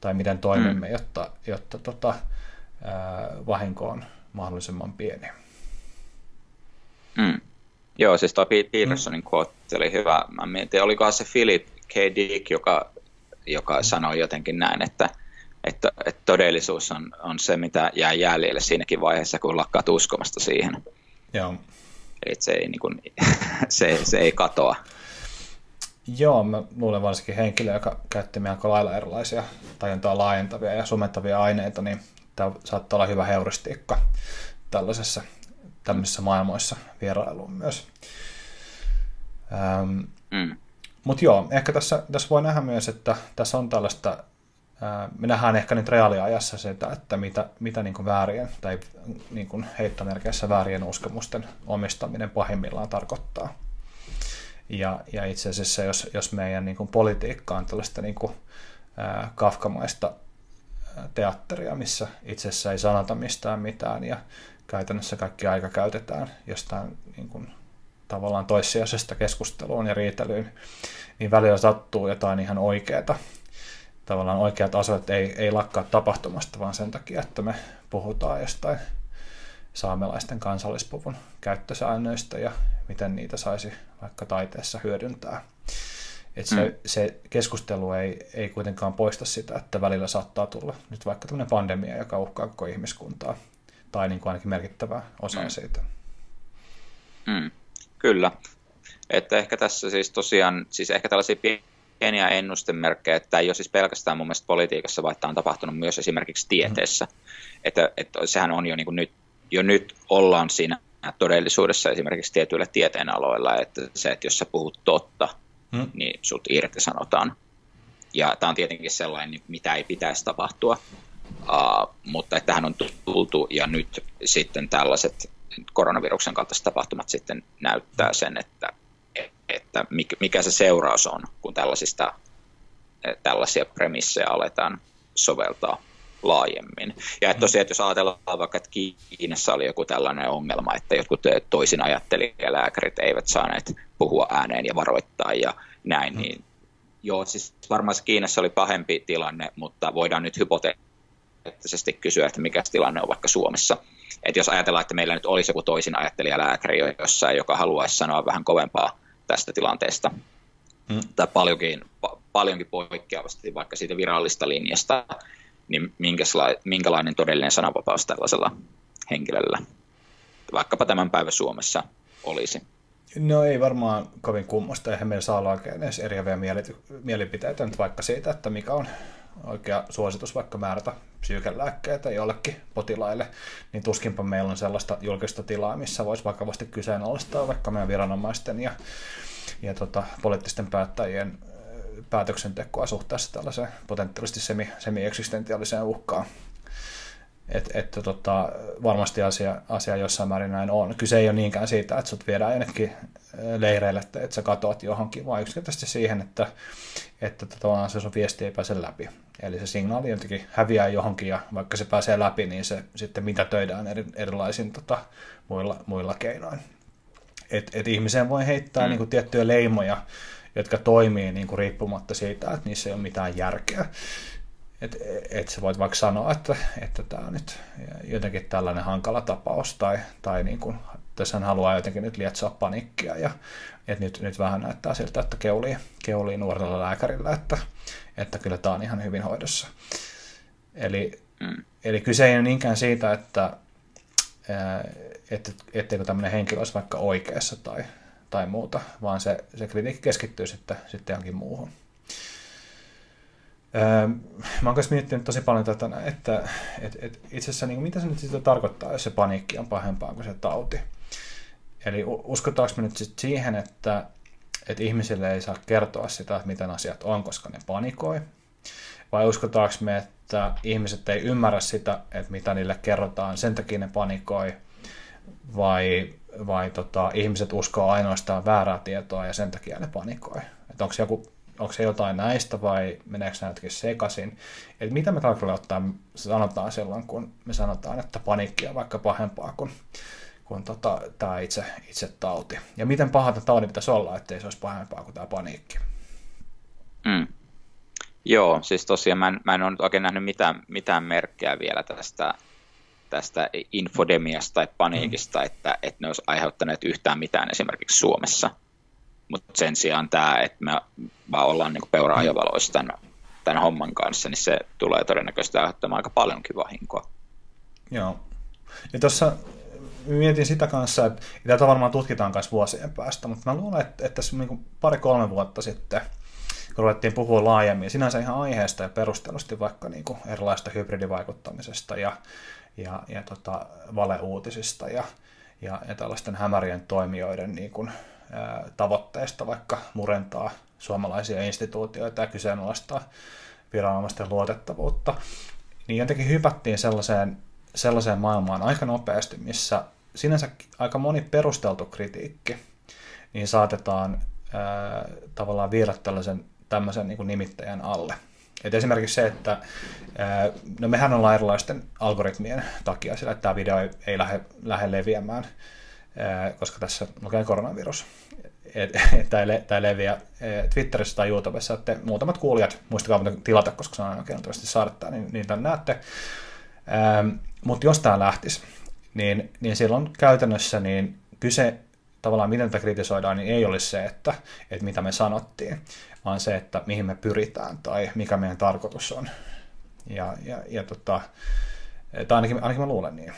tai miten toimimme, mm. jotta, jotta tota, vahinko on mahdollisimman pieni. Mm. Joo, siis tuo Petersonin mm. quote oli hyvä. Mä mietin, oliko se Philip K. Dick, joka, joka sanoi jotenkin näin, että, että, että todellisuus on, on se, mitä jää jäljelle siinäkin vaiheessa, kun lakkaat uskomasta siihen. Joo. Että se ei, niin kuin, se, se ei katoa. Joo, mä luulen varsinkin henkilö, joka käytti melko lailla erilaisia tajuntaa laajentavia ja sumettavia aineita, niin tämä saattaa olla hyvä heuristiikka tällaisessa tämmöisissä maailmoissa vierailuun myös. Ähm, mm. Mutta joo, ehkä tässä, tässä voi nähdä myös, että tässä on tällaista, me nähdään ehkä nyt reaaliajassa sitä, että mitä, mitä niin väärien tai niin heittomerkeissä väärien uskomusten omistaminen pahimmillaan tarkoittaa. Ja, ja itse asiassa, jos, jos meidän niin politiikka on tällaista niin kuin, ää, kafkamaista teatteria, missä itse asiassa ei sanota mistään mitään ja käytännössä kaikki aika käytetään jostain niin kuin, tavallaan toissijaisesta keskusteluun ja riitelyyn, niin välillä sattuu jotain ihan oikeaa. Tavallaan oikeat asiat ei, ei lakkaa tapahtumasta, vaan sen takia, että me puhutaan jostain saamelaisten kansallispuvun käyttösäännöistä ja miten niitä saisi vaikka taiteessa hyödyntää. Et se, mm. se keskustelu ei, ei kuitenkaan poista sitä, että välillä saattaa tulla nyt vaikka tämmöinen pandemia, joka uhkaa koko ihmiskuntaa tai niin kuin ainakin merkittävä osa mm. siitä. Mm. Kyllä. Että ehkä tässä siis tosiaan, siis ehkä tällaisia pieniä ennustemerkkejä, että tämä ei ole siis pelkästään mun mielestä politiikassa, vaan tämä on tapahtunut myös esimerkiksi tieteessä. Mm. Että, että sehän on jo, niin kuin nyt, jo nyt ollaan siinä todellisuudessa esimerkiksi tietyillä tieteenaloilla, että se, että jos sä puhut totta, mm. niin sut irtisanotaan. Ja tämä on tietenkin sellainen, mitä ei pitäisi tapahtua, uh, mutta että tähän on tultu ja nyt sitten tällaiset koronaviruksen kaltaiset tapahtumat sitten näyttää sen, että, että mikä se seuraus on, kun tällaisista, tällaisia premissejä aletaan soveltaa laajemmin. Ja että tosiaan, että jos ajatellaan vaikka, että Kiinassa oli joku tällainen ongelma, että jotkut toisin ajattelijalääkärit eivät saaneet puhua ääneen ja varoittaa ja näin, mm. niin joo, siis varmaan Kiinassa oli pahempi tilanne, mutta voidaan nyt hypoteettisesti kysyä, että mikä tilanne on vaikka Suomessa. Että jos ajatellaan, että meillä nyt olisi joku toisin ajattelijalääkäri jossain, joka haluaisi sanoa vähän kovempaa tästä tilanteesta, mm. tai paljonkin, paljonkin poikkeavasti vaikka siitä virallista linjasta, niin minkälainen todellinen sananvapaus tällaisella henkilöllä, vaikkapa tämän päivän Suomessa olisi. No ei varmaan kovin kummosta, eihän meillä saa olla oikein edes eriäviä mielipiteitä nyt vaikka siitä, että mikä on oikea suositus vaikka määrätä psyykelääkkeitä jollekin potilaille, niin tuskinpa meillä on sellaista julkista tilaa, missä voisi vakavasti kyseenalaistaa vaikka meidän viranomaisten ja, ja tota, poliittisten päättäjien päätöksentekoa suhteessa tällaiseen potentiaalisesti semi, semi-eksistentiaaliseen uhkaan. Että et, tota, varmasti asia, asia jossain määrin näin on. Kyse ei ole niinkään siitä, että sut viedään jonnekin leireille, että, että sä katoat johonkin, vaan yksinkertaisesti siihen, että, että tota, se sun viesti ei pääse läpi. Eli se signaali jotenkin häviää johonkin ja vaikka se pääsee läpi, niin se sitten mitä töidään eri, erilaisin tota, muilla, muilla keinoin. Et, et ihmiseen voi heittää mm. niin kuin, tiettyjä leimoja, jotka toimii niin kuin riippumatta siitä, että niissä ei ole mitään järkeä. Että et sä voit vaikka sanoa, että, että tämä on nyt jotenkin tällainen hankala tapaus, tai, tai niin kuin, tässä hän haluaa jotenkin nyt lietsoa panikkia, ja että nyt, nyt vähän näyttää siltä, että keulii, keulii nuorella lääkärillä, että, että kyllä tämä on ihan hyvin hoidossa. Eli, mm. eli kyse ei ole niinkään siitä, että, että etteikö tämmöinen henkilö olisi vaikka oikeassa tai, tai muuta, vaan se, se kritiikki keskittyy sitten, sitten johonkin muuhun. Öö, mä oon myös miettinyt tosi paljon tätä, että et, et itse asiassa niin mitä se nyt sitten tarkoittaa, jos se paniikki on pahempaa kuin se tauti. Eli uskotaanko me nyt sit siihen, että, että ihmisille ei saa kertoa sitä, että miten asiat on, koska ne panikoi? Vai uskotaanko me, että ihmiset ei ymmärrä sitä, että mitä niille kerrotaan, sen takia ne panikoi? Vai vai tota, ihmiset uskoo ainoastaan väärää tietoa ja sen takia ne panikoi. Että onko, joku, onko se jotain näistä vai meneekö nämä jotenkin sekaisin. Et mitä me tarkalleen ottaa sanotaan silloin, kun me sanotaan, että paniikki on vaikka pahempaa kuin, kuin tota, tämä itse, itse tauti. Ja miten paha tämä tauti pitäisi olla, ettei se olisi pahempaa kuin tämä paniikki. Mm. Joo, siis tosiaan mä en, mä en ole nyt oikein nähnyt mitään, mitään merkkejä vielä tästä tästä infodemiasta tai paniikista, mm. että, että ne olisi aiheuttaneet yhtään mitään esimerkiksi Suomessa. Mutta sen sijaan tämä, että me vaan ollaan niin peura-ajovaloissa tämän, tämän homman kanssa, niin se tulee todennäköisesti aiheuttamaan aika paljonkin vahinkoa. Joo. Ja tuossa mietin sitä kanssa, että tätä varmaan tutkitaan myös vuosien päästä, mutta mä luulen, että, että tässä niin pari-kolme vuotta sitten, kun ruvettiin puhua laajemmin, sinänsä ihan aiheesta ja perustelusti vaikka niin kuin erilaista hybridivaikuttamisesta ja ja, ja tota, valeuutisista ja, ja, ja tällaisten hämärien toimijoiden niin kuin, ää, tavoitteista vaikka murentaa suomalaisia instituutioita ja kyseenalaistaa viranomaisten luotettavuutta, niin jotenkin hypättiin sellaiseen, sellaiseen maailmaan aika nopeasti, missä sinänsä aika moni perusteltu kritiikki, niin saatetaan ää, tavallaan viedä tällaisen tämmöisen niin nimittäjän alle – et esimerkiksi se, että no mehän ollaan erilaisten algoritmien takia sillä, että tämä video ei, ei lähde, lähde leviämään, koska tässä lukee koronavirus. Tämä ei, leviä Twitterissä tai YouTubessa, että muutamat kuulijat, muistakaa tilata, koska se on oikein saada tämä, niin, niin tämän näette. Mutta jos tämä lähtisi, niin, niin silloin käytännössä niin kyse tavallaan miten tätä kritisoidaan, niin ei olisi se, että, että mitä me sanottiin, vaan se, että mihin me pyritään tai mikä meidän tarkoitus on. Ja, ja, ja tota, tai ainakin, ainakin mä luulen niin.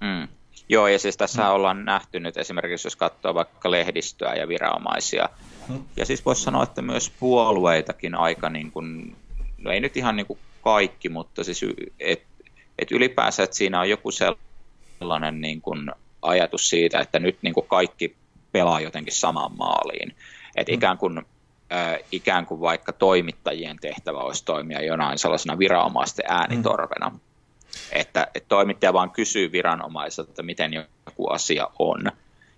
Mm. Joo, ja siis tässä mm. ollaan nähty nyt esimerkiksi, jos katsoo vaikka lehdistöä ja viranomaisia, Hmm. Ja siis voisi sanoa, että myös puolueitakin aika, niin kuin, no ei nyt ihan niin kuin kaikki, mutta siis et, et ylipäänsä, että siinä on joku sellainen niin kuin ajatus siitä, että nyt niin kuin kaikki pelaa jotenkin samaan maaliin. Että hmm. ikään kuin ikään kuin vaikka toimittajien tehtävä olisi toimia jonain sellaisena viranomaisten äänitorvena. Mm. Että, että toimittaja vaan kysyy viranomaiselta, että miten joku asia on.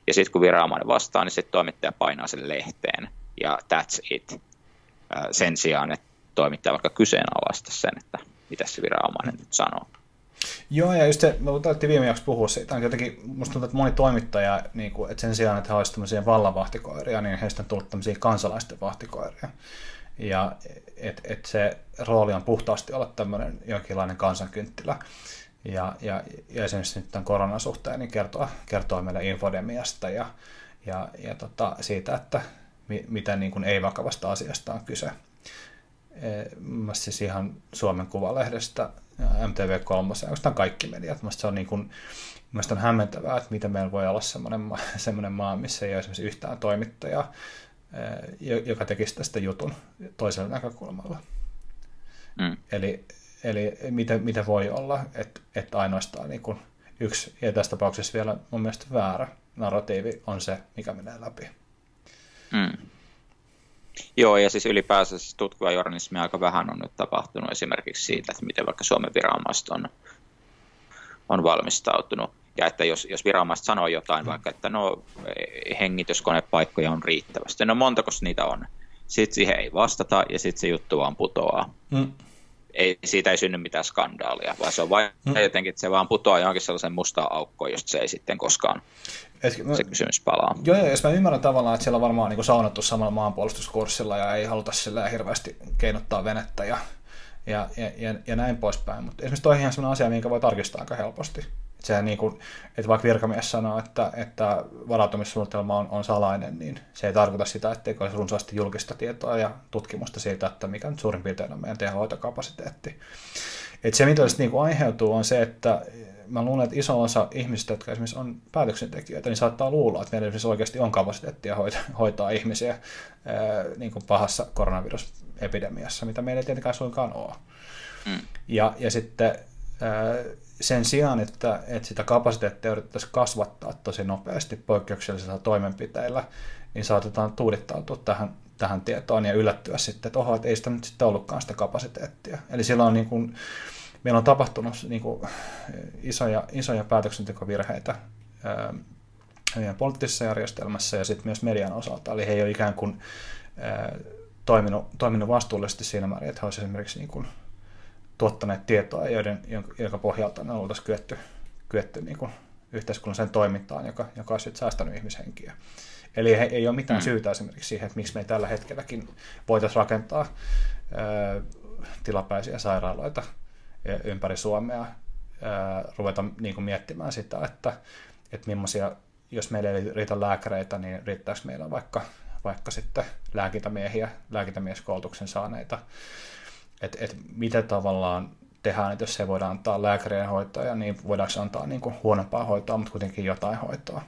Ja sitten kun viranomainen vastaa, niin sitten toimittaja painaa sen lehteen. Ja that's it. Sen sijaan, että toimittaja vaikka kyseenalaista sen, että mitä se viranomainen nyt sanoo. Joo, ja just se, me taidettiin viime jaksossa puhua siitä, että jotenkin musta tuntuu, että moni toimittaja, niin kuin, että sen sijaan, että he olisivat tämmöisiä vallanvahtikoiria, niin heistä on tullut tämmöisiä kansalaisten vahtikoiria. Ja että et se rooli on puhtaasti olla tämmöinen jonkinlainen kansankynttilä. Ja, ja, ja esimerkiksi nyt tämän koronan suhteen niin kertoa, kertoa meille infodemiasta ja, ja, ja tota, siitä, että mi, mitä niin kuin ei-vakavasta asiasta on kyse. Mä siis ihan Suomen Kuvalehdestä MTV3 ja oikeastaan kaikki mediat. Mielestäni se on, niin kuin, mielestäni on hämmentävää, että miten meillä voi olla semmoinen, semmoinen maa, missä ei ole esimerkiksi yhtään toimittajaa, joka tekisi tästä jutun toisella näkökulmalla. Mm. Eli, eli miten, miten voi olla, että, että ainoastaan niin kuin yksi, ja tässä tapauksessa vielä mun mielestä väärä narratiivi on se, mikä menee läpi. Mm. Joo, ja siis ylipäänsä siis tutkiva journalismi aika vähän on nyt tapahtunut esimerkiksi siitä, että miten vaikka Suomen viranomaiset on, on valmistautunut. Ja että jos, jos viranomaiset sanoo jotain, vaikka että no hengityskonepaikkoja on riittävästi, no montako niitä on? Sitten siihen ei vastata ja sitten se juttu vaan putoaa. Mm. Ei, siitä ei synny mitään skandaalia, vaan se on vain mm. jotenkin, että se vaan putoaa johonkin sellaisen mustaan aukkoon, josta se ei sitten koskaan et, mä, se kysymys palaa. Joo, joo, jos mä ymmärrän tavallaan, että siellä on varmaan niin saunattu samalla maanpuolustuskurssilla ja ei haluta sillä hirveästi keinottaa venettä ja, ja, ja, ja, näin poispäin. Mutta esimerkiksi toi on ihan sellainen asia, minkä voi tarkistaa aika helposti. Se, niin kuin, että vaikka virkamies sanoo, että, että varautumissuunnitelma on, on salainen, niin se ei tarkoita sitä, etteikö olisi runsaasti julkista tietoa ja tutkimusta siitä, että mikä nyt suurin piirtein on meidän tehohoitokapasiteetti. Et se, mitä tästä niin kuin aiheutuu, on se, että mä luulen, että iso osa ihmisistä, jotka esimerkiksi on päätöksentekijöitä, niin saattaa luulla, että meillä esimerkiksi oikeasti on kapasiteettia hoitaa, hoitaa ihmisiä ää, niin kuin pahassa koronavirusepidemiassa, mitä meillä ei tietenkään suinkaan ole. Mm. Ja, ja sitten ää, sen sijaan, että, että sitä kapasiteettia yritettäisiin kasvattaa tosi nopeasti poikkeuksellisilla toimenpiteillä, niin saatetaan tuudittautua tähän, tähän tietoon ja yllättyä sitten, että oho, että ei sitä nyt sitten ollutkaan sitä kapasiteettia. Eli silloin niin kuin, meillä on tapahtunut niin kuin, isoja, isoja päätöksentekovirheitä ää, meidän poliittisessa järjestelmässä ja sitten myös median osalta. Eli he ei ole ikään kuin ää, toiminut, toiminut vastuullisesti siinä määrin, että he olisivat esimerkiksi niin kuin, tuottaneet tietoa, joiden, jonka pohjalta ne oltaisiin kyetty, kyetty niin kuin, yhteiskunnalliseen toimintaan, joka, joka olisi säästänyt ihmishenkiä. Eli he, ei ole mitään mm. syytä esimerkiksi siihen, että miksi me ei tällä hetkelläkin voitaisiin rakentaa ää, tilapäisiä sairaaloita ympäri Suomea ruveta niin kuin miettimään sitä, että, että millaisia, jos meillä ei riitä lääkäreitä, niin riittääkö meillä vaikka, vaikka sitten lääkintämiehiä, lääkintämieskoulutuksen saaneita, että et miten tavallaan tehdään, että jos se voidaan antaa lääkärien hoitoa, niin voidaanko antaa niin kuin huonompaa hoitoa, mutta kuitenkin jotain hoitoa.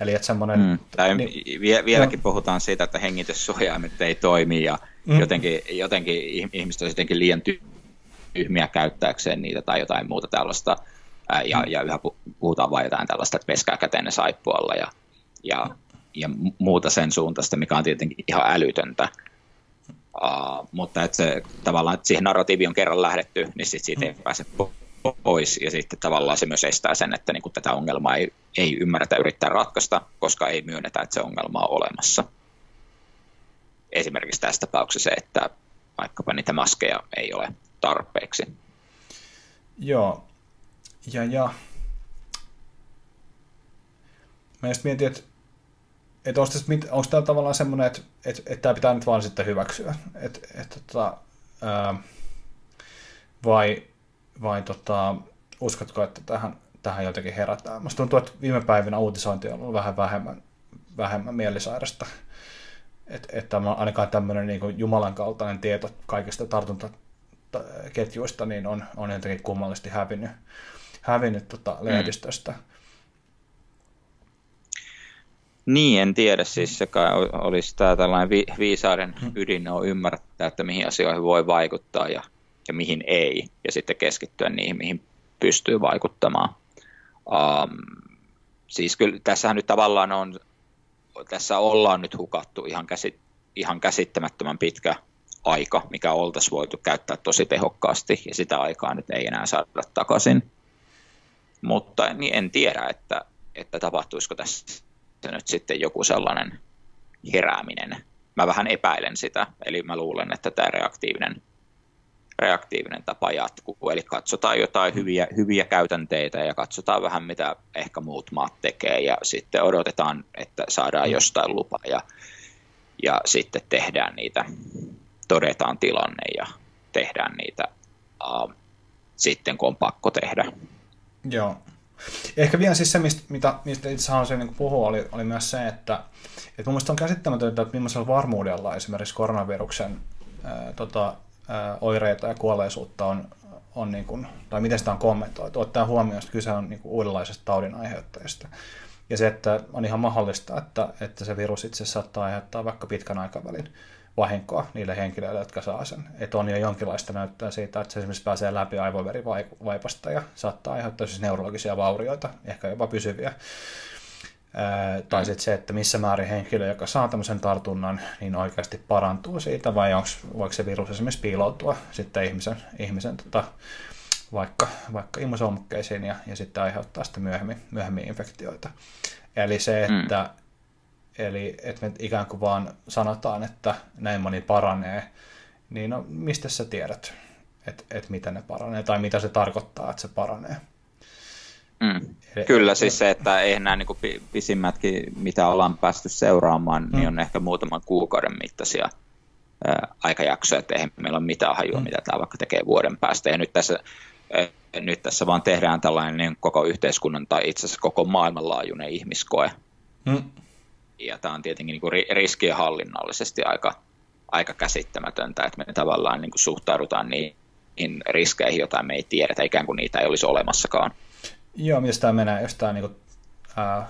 Eli että semmoinen... Mm. Tai niin, vieläkin no. puhutaan siitä, että hengityssuojaimet ei toimi ja mm. jotenkin, jotenkin ihmiset on jotenkin liian ty- tyhmiä käyttääkseen niitä tai jotain muuta tällaista. ja, ja yhä puhutaan vain jotain tällaista, että peskää käteenne saippualla ja, ja, ja muuta sen suuntaista, mikä on tietenkin ihan älytöntä. Uh, mutta että se, tavallaan, että siihen narratiiviin on kerran lähdetty, niin sit siitä ei mm. pääse pois, ja sitten tavallaan se myös estää sen, että niin tätä ongelmaa ei, ei ymmärretä yrittää ratkaista, koska ei myönnetä, että se ongelma on olemassa. Esimerkiksi tässä tapauksessa se, että vaikkapa niitä maskeja ei ole tarpeeksi. Joo, ja, ja mä just mietin, että, että onko tämä tavallaan semmoinen, että, että, että tämä pitää nyt vaan sitten hyväksyä, että, että, tota, ää, vai, vai tota, uskotko, että tähän, tähän jotenkin herätään? Musta tuntuu, että viime päivinä uutisointi on ollut vähän vähemmän, vähemmän mielisairasta. Että, että ainakaan tämmöinen niin Jumalan kaltainen tieto kaikista tartunta ketjuista niin on, on jotenkin kummallisesti hävinnyt, hävinnyt tota lehdistöstä. Mm. Niin, en tiedä. Siis se kai olisi tämä tällainen vi- viisauden ydin on ymmärtää, että mihin asioihin voi vaikuttaa ja, ja mihin ei, ja sitten keskittyä niihin, mihin pystyy vaikuttamaan. Um, siis kyllä tässähän nyt tavallaan on, tässä ollaan nyt hukattu ihan, käsit, ihan käsittämättömän pitkä aika, mikä oltaisiin voitu käyttää tosi tehokkaasti, ja sitä aikaa nyt ei enää saada takaisin. Mutta niin en tiedä, että, että tapahtuisiko tässä nyt sitten joku sellainen herääminen. Mä vähän epäilen sitä, eli mä luulen, että tämä reaktiivinen, reaktiivinen tapa jatkuu. Eli katsotaan jotain hyviä, hyviä käytänteitä ja katsotaan vähän, mitä ehkä muut maat tekee, ja sitten odotetaan, että saadaan jostain lupa, ja, ja sitten tehdään niitä, todetaan tilanne ja tehdään niitä uh, sitten, kun on pakko tehdä. Joo. Ehkä vielä siis se, mistä, mitä, mistä itse haluaisin niin puhua, oli, oli myös se, että, että mun mielestä on käsittämätöntä, että millaisella varmuudella esimerkiksi koronaviruksen ää, tota, ää, oireita ja kuolleisuutta on, on niin kuin, tai miten sitä on kommentoitu, ottaa huomioon, että kyse on niin kuin uudenlaisesta taudin aiheuttajasta. Ja se, että on ihan mahdollista, että, että se virus itse saattaa aiheuttaa vaikka pitkän aikavälin vahinkoa niille henkilöille, jotka saa sen. Että on jo jonkinlaista näyttöä siitä, että se esimerkiksi pääsee läpi aivoverivaipasta ja saattaa aiheuttaa siis neurologisia vaurioita, ehkä jopa pysyviä. Tai sitten se, että missä määrin henkilö, joka saa tämmöisen tartunnan, niin oikeasti parantuu siitä, vai onko, voiko se virus esimerkiksi piiloutua sitten ihmisen, ihmisen tota, vaikka, vaikka imusolmukkeisiin ja, ja sitten aiheuttaa sitten myöhemmin, myöhemmin infektioita. Eli se, että mm Eli että me ikään kuin vaan sanotaan, että näin moni paranee, niin no, mistä sä tiedät, että, että mitä ne paranee tai mitä se tarkoittaa, että se paranee? Mm. Eli, Kyllä, siis se, että eihän nämä niin pisimmätkin, mitä ollaan päästy seuraamaan, niin mm. niin on ehkä muutaman kuukauden mittaisia ää, aikajaksoja, että eihän meillä ole mitään hajua, mm. mitä tämä vaikka tekee vuoden päästä. Ja nyt tässä, ää, nyt tässä vaan tehdään tällainen niin koko yhteiskunnan tai itse asiassa koko maailmanlaajuinen ihmiskoe. Mm ja tämä on tietenkin niin kuin riskienhallinnallisesti aika, aika käsittämätöntä, että me tavallaan niin kuin suhtaudutaan niihin riskeihin, joita me ei tiedetä, ikään kuin niitä ei olisi olemassakaan. Joo, mistä tämä menee, jos tämä niin kuin, uh,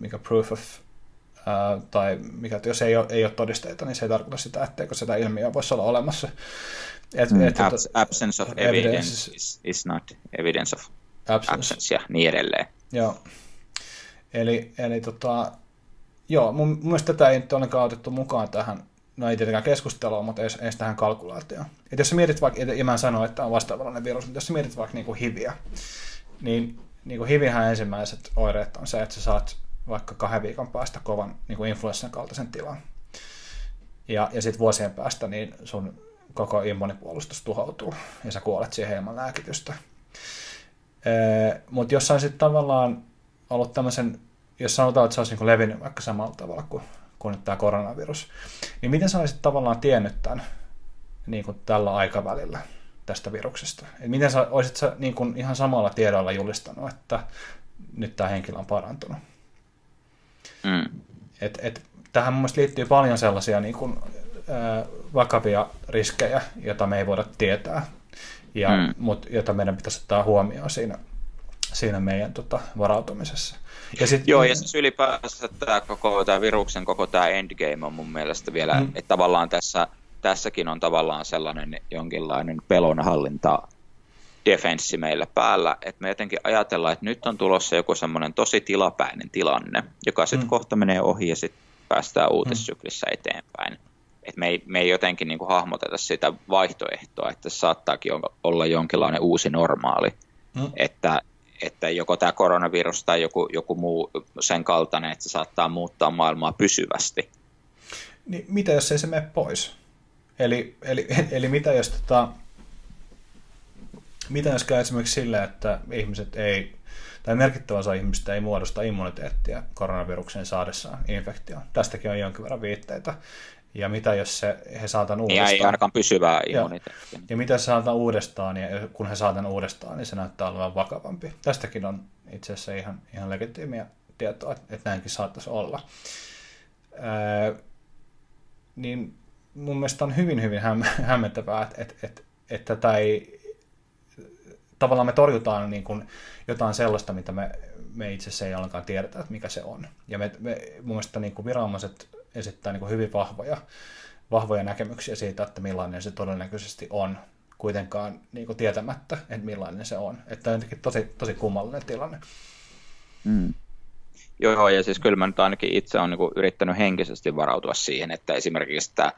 mikä proof of, uh, tai mikä, jos ei ole, ei ole todisteita, niin se ei tarkoita sitä, etteikö sitä ilmiöä voisi olla olemassa. Et, mm, et, abs- absence of evidence, evidence is, is not evidence of absence, absence ja niin edelleen. Joo. Eli, eli tota, Joo, mun, mun mielestä tätä ei nyt ollenkaan otettu mukaan tähän, no ei tietenkään keskustelua, mutta edes, edes tähän kalkulaatioon. Et jos sä mietit vaikka, ja mä sanoin, että on vastaavallinen virus, mutta jos sä mietit vaikka niin kuin hiviä, niin, niin kuin hivihän ensimmäiset oireet on se, että sä saat vaikka kahden viikon päästä kovan niin kuin influenssan kaltaisen tilan. Ja, ja sitten vuosien päästä niin sun koko immunipuolustus tuhoutuu ja sä kuolet siihen ilman lääkitystä. Ee, mutta jos sä sitten tavallaan ollut tämmöisen jos sanotaan, että se olisi niin levinnyt vaikka samalla tavalla kuin, kuin nyt tämä koronavirus, niin miten sä olisit tavallaan tiennyt tämän niin kuin tällä aikavälillä tästä viruksesta? Et miten sä olisit sä niin kuin ihan samalla tiedolla julistanut, että nyt tämä henkilö on parantunut? Mm. Et, et, tähän mun mielestä liittyy paljon sellaisia niin kuin, ää, vakavia riskejä, joita me ei voida tietää, ja, mm. mut, jota meidän pitäisi ottaa huomioon siinä, siinä meidän tota, varautumisessa. Ja sit, Joo, ja siis ylipäänsä tämä koko tämä viruksen koko tämä endgame on mun mielestä vielä, mm. että tavallaan tässä, tässäkin on tavallaan sellainen jonkinlainen pelonhallinta defenssi meillä päällä, että me jotenkin ajatellaan, että nyt on tulossa joku semmoinen tosi tilapäinen tilanne, joka sitten mm. kohta menee ohi ja sitten päästään uutissyklissä eteenpäin. Et me, ei, me ei jotenkin niin kuin hahmoteta sitä vaihtoehtoa, että se saattaakin olla jonkinlainen uusi normaali. Mm. Että että joko tämä koronavirus tai joku, joku muu sen kaltainen, että se saattaa muuttaa maailmaa pysyvästi. Niin mitä jos ei se mene pois? Eli, eli, eli mitä jos tota, mitä jos käy esimerkiksi sillä, että ihmiset ei, tai merkittävä osa ihmistä ei muodosta immuniteettia koronavirukseen saadessaan infektioon. Tästäkin on jonkin verran viitteitä. Ja mitä jos se, he saatan uudestaan? Ei ainakaan pysyvää immuniteettia. Ja, ja mitä jos saatan uudestaan, ja kun he saatan uudestaan, niin se näyttää olevan vakavampi. Tästäkin on itse asiassa ihan, ihan legitiimiä tietoa, että, näinkin saattaisi olla. Ää, niin mun mielestä on hyvin, hyvin hämmentävää, että, että, että, että tätä ei, tavallaan me torjutaan niin kuin jotain sellaista, mitä me, me itse asiassa ei ollenkaan tiedetä, että mikä se on. Ja me, me mun mielestä niin kuin viranomaiset esittää niin kuin hyvin vahvoja, vahvoja näkemyksiä siitä, että millainen se todennäköisesti on, kuitenkaan niin kuin tietämättä, että millainen se on. Että on jotenkin tosi, tosi kummallinen tilanne. Mm. Joo, ja siis kyllä mä nyt ainakin itse olen niin yrittänyt henkisesti varautua siihen, että esimerkiksi tämä,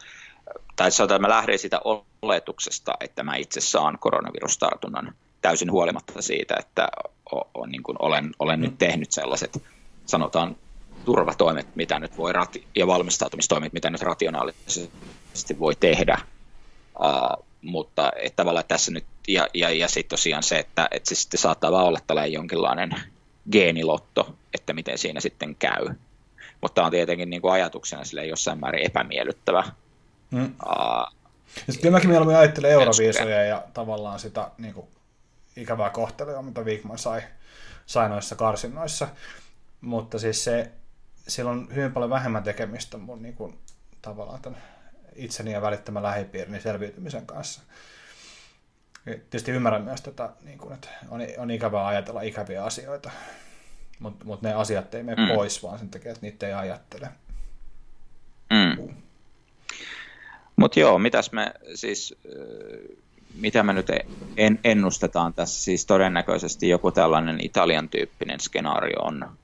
tai sanotaan, että mä lähden sitä oletuksesta, että mä itse saan koronavirustartunnan täysin huolimatta siitä, että o, o, niin kuin olen, olen mm. nyt tehnyt sellaiset, sanotaan, turvatoimet, mitä nyt voi, rati- ja valmistautumistoimet, mitä nyt rationaalisesti voi tehdä. Uh, mutta että tavallaan tässä nyt, ja, ja, ja sitten tosiaan se, että, että se sitten saattaa vaan olla tällainen jonkinlainen geenilotto, että miten siinä sitten käy. Mutta on tietenkin niin kuin ajatuksena sille jossain määrin epämiellyttävä. Mm. Uh, sitten mäkin mieluummin ajattelen euroviisoja ja tavallaan sitä niin kuin, ikävää kohtelua, mitä Wigman sai, sai noissa karsinnoissa. Mutta siis se, sillä on hyvin paljon vähemmän tekemistä mun niin kuin, tavallaan tämän itseni ja välittämän lähipiirini selviytymisen kanssa. Tietysti ymmärrän myös tätä, niin kuin, että on, on ikävää ajatella ikäviä asioita, mutta mut ne asiat ei mene mm. pois, vaan sen takia, että niitä ei ajattele. Mm. Mutta joo, mitäs me siis, mitä me nyt en, ennustetaan tässä, siis todennäköisesti joku tällainen Italian tyyppinen skenaario on,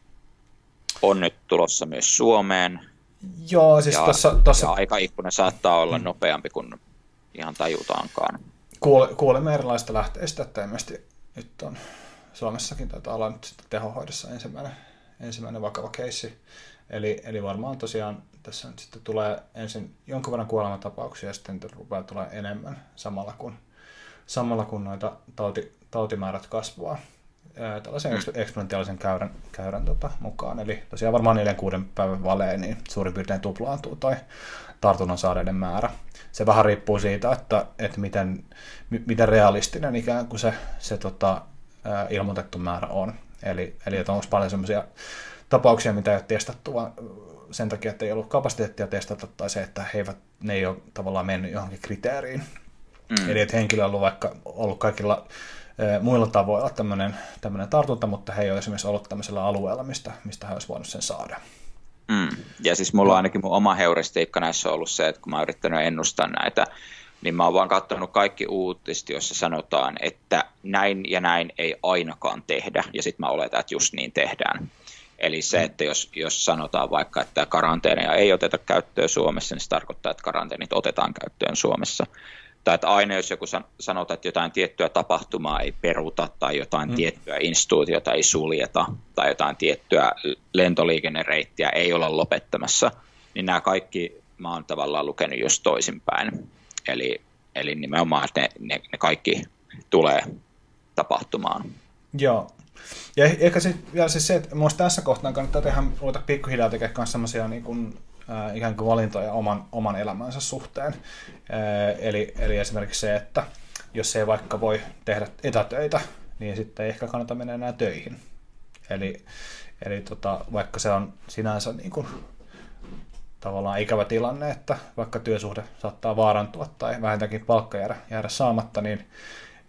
on nyt tulossa myös Suomeen. Joo, siis ja, tossa, tossa... ja aikaikkuna saattaa olla mm. nopeampi kuin ihan tajutaankaan. Kuule, kuulemme erilaista lähteistä, että ilmeisesti nyt on Suomessakin taitaa olla nyt sitten tehohoidossa ensimmäinen, ensimmäinen vakava keissi. Eli, eli varmaan tosiaan tässä nyt sitten tulee ensin jonkun verran kuolematapauksia ja sitten rupeaa tulee enemmän samalla kun, samalla kun noita tauti, tautimäärät kasvaa tällaisen eksponentiaalisen käyrän, käyrän tota, mukaan. Eli tosiaan varmaan 4-6 päivän valeen niin suurin piirtein tuplaantuu toi tartunnan saareiden määrä. Se vähän riippuu siitä, että, että miten, miten realistinen ikään kuin se, se tota, ilmoitettu määrä on. Eli, eli että onko paljon sellaisia tapauksia, mitä ei ole testattu, vaan sen takia, että ei ollut kapasiteettia testata, tai se, että he eivät, ne ei ole tavallaan mennyt johonkin kriteeriin. Mm. Eli että henkilö on ollut vaikka ollut kaikilla muilla tavoilla tämmöinen, tämmöinen tartunta, mutta he ei ole esimerkiksi ollut tämmöisellä alueella, mistä, mistä he olisivat voinut sen saada. Mm. Ja siis mulla on ainakin mun oma heuristiikka näissä on ollut se, että kun mä oon yrittänyt ennustaa näitä, niin mä oon vaan katsonut kaikki uutiset, joissa sanotaan, että näin ja näin ei ainakaan tehdä, ja sitten mä oletan, että just niin tehdään. Eli se, että jos, jos sanotaan vaikka, että karanteeneja ei oteta käyttöön Suomessa, niin se tarkoittaa, että karanteenit otetaan käyttöön Suomessa tai että aina jos joku sanotaan, että jotain tiettyä tapahtumaa ei peruta tai jotain mm. tiettyä instituutiota ei suljeta tai jotain tiettyä lentoliikennereittiä ei olla lopettamassa, niin nämä kaikki mä oon tavallaan lukenut just toisinpäin. Eli, eli nimenomaan, ne, ne, ne kaikki tulee tapahtumaan. Joo. Ja eh, ehkä se, vielä siis se, että tässä kohtaa kannattaa tehdä, ruveta pikkuhiljaa tekemään myös sellaisia niin kuin äh, ikään kuin valintoja oman, oman elämänsä suhteen. Äh, eli, eli esimerkiksi se, että jos ei vaikka voi tehdä etätöitä, niin sitten ei ehkä kannata mennä enää töihin. Eli, eli tota, vaikka se on sinänsä niin kuin, tavallaan ikävä tilanne, että vaikka työsuhde saattaa vaarantua tai vähintäänkin palkka jäädä, jäädä saamatta, niin,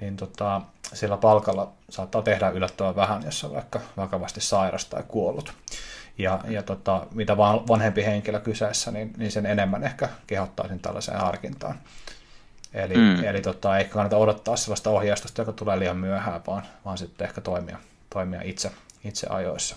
niin tota, sillä palkalla saattaa tehdä yllättävän vähän, jos on vaikka vakavasti sairas tai kuollut. Ja, ja tota, mitä vanhempi henkilö kyseessä, niin, niin sen enemmän ehkä kehottaisin tällaiseen harkintaan. Eli, mm. eli tota, ei kannata odottaa sellaista ohjeistusta, joka tulee liian myöhään, vaan, vaan sitten ehkä toimia, toimia itse, itse ajoissa.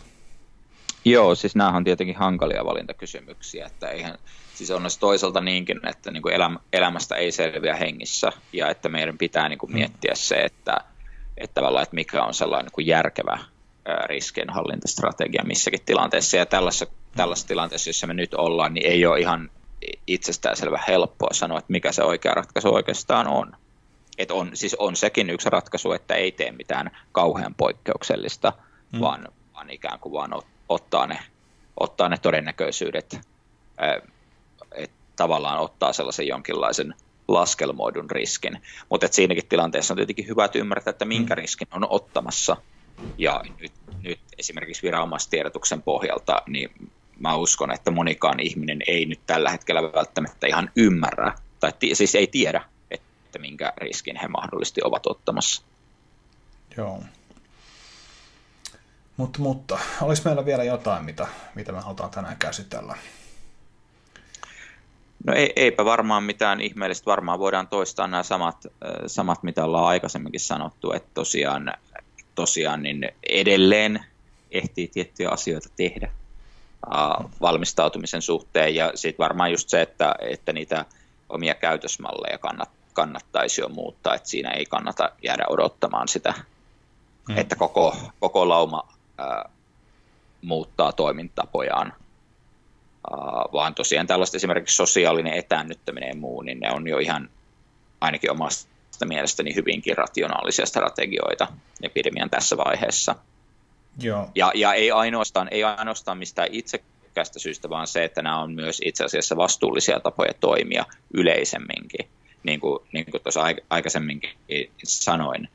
Joo, siis nämä on tietenkin hankalia valintakysymyksiä, että eihän, siis on toisaalta niinkin, että niin kuin elämä, elämästä ei selviä hengissä, ja että meidän pitää niin kuin mm. miettiä se, että, että, että mikä on sellainen niin kuin järkevä riskienhallintastrategia missäkin tilanteessa. Ja tällaisessa, tällaisessa tilanteessa, jossa me nyt ollaan, niin ei ole ihan itsestäänselvä helppoa sanoa, että mikä se oikea ratkaisu oikeastaan on. Et on, siis on sekin yksi ratkaisu, että ei tee mitään kauhean poikkeuksellista, mm. vaan, vaan ikään kuin vaan ottaa ne, ottaa ne todennäköisyydet, että tavallaan ottaa sellaisen jonkinlaisen laskelmoidun riskin. Mutta siinäkin tilanteessa on tietenkin hyvä ymmärtää, että minkä mm. riskin on ottamassa – ja nyt, nyt esimerkiksi viranomaistiedotuksen pohjalta, niin mä uskon, että monikaan ihminen ei nyt tällä hetkellä välttämättä ihan ymmärrä, tai siis ei tiedä, että minkä riskin he mahdollisesti ovat ottamassa. Joo. Mutta, mutta olisi meillä vielä jotain, mitä, mitä me halutaan tänään käsitellä? No ei, eipä varmaan mitään ihmeellistä. Varmaan voidaan toistaa nämä samat, samat mitä ollaan aikaisemminkin sanottu, että tosiaan, tosiaan niin edelleen ehtii tiettyjä asioita tehdä uh, valmistautumisen suhteen. Ja sitten varmaan just se, että, että niitä omia käytösmalleja kannat, kannattaisi jo muuttaa, että siinä ei kannata jäädä odottamaan sitä, hmm. että koko, koko lauma uh, muuttaa toimintapojaan Uh, vaan tosiaan tällaista esimerkiksi sosiaalinen etäännyttäminen ja muu, niin ne on jo ihan ainakin omasta mielestäni hyvinkin rationaalisia strategioita epidemian tässä vaiheessa. Joo. Ja, ja ei, ainoastaan, ei ainoastaan mistään itsekästä syystä, vaan se, että nämä on myös itse asiassa vastuullisia tapoja toimia yleisemminkin. Niin kuin, niin kuin tuossa aikaisemminkin sanoin,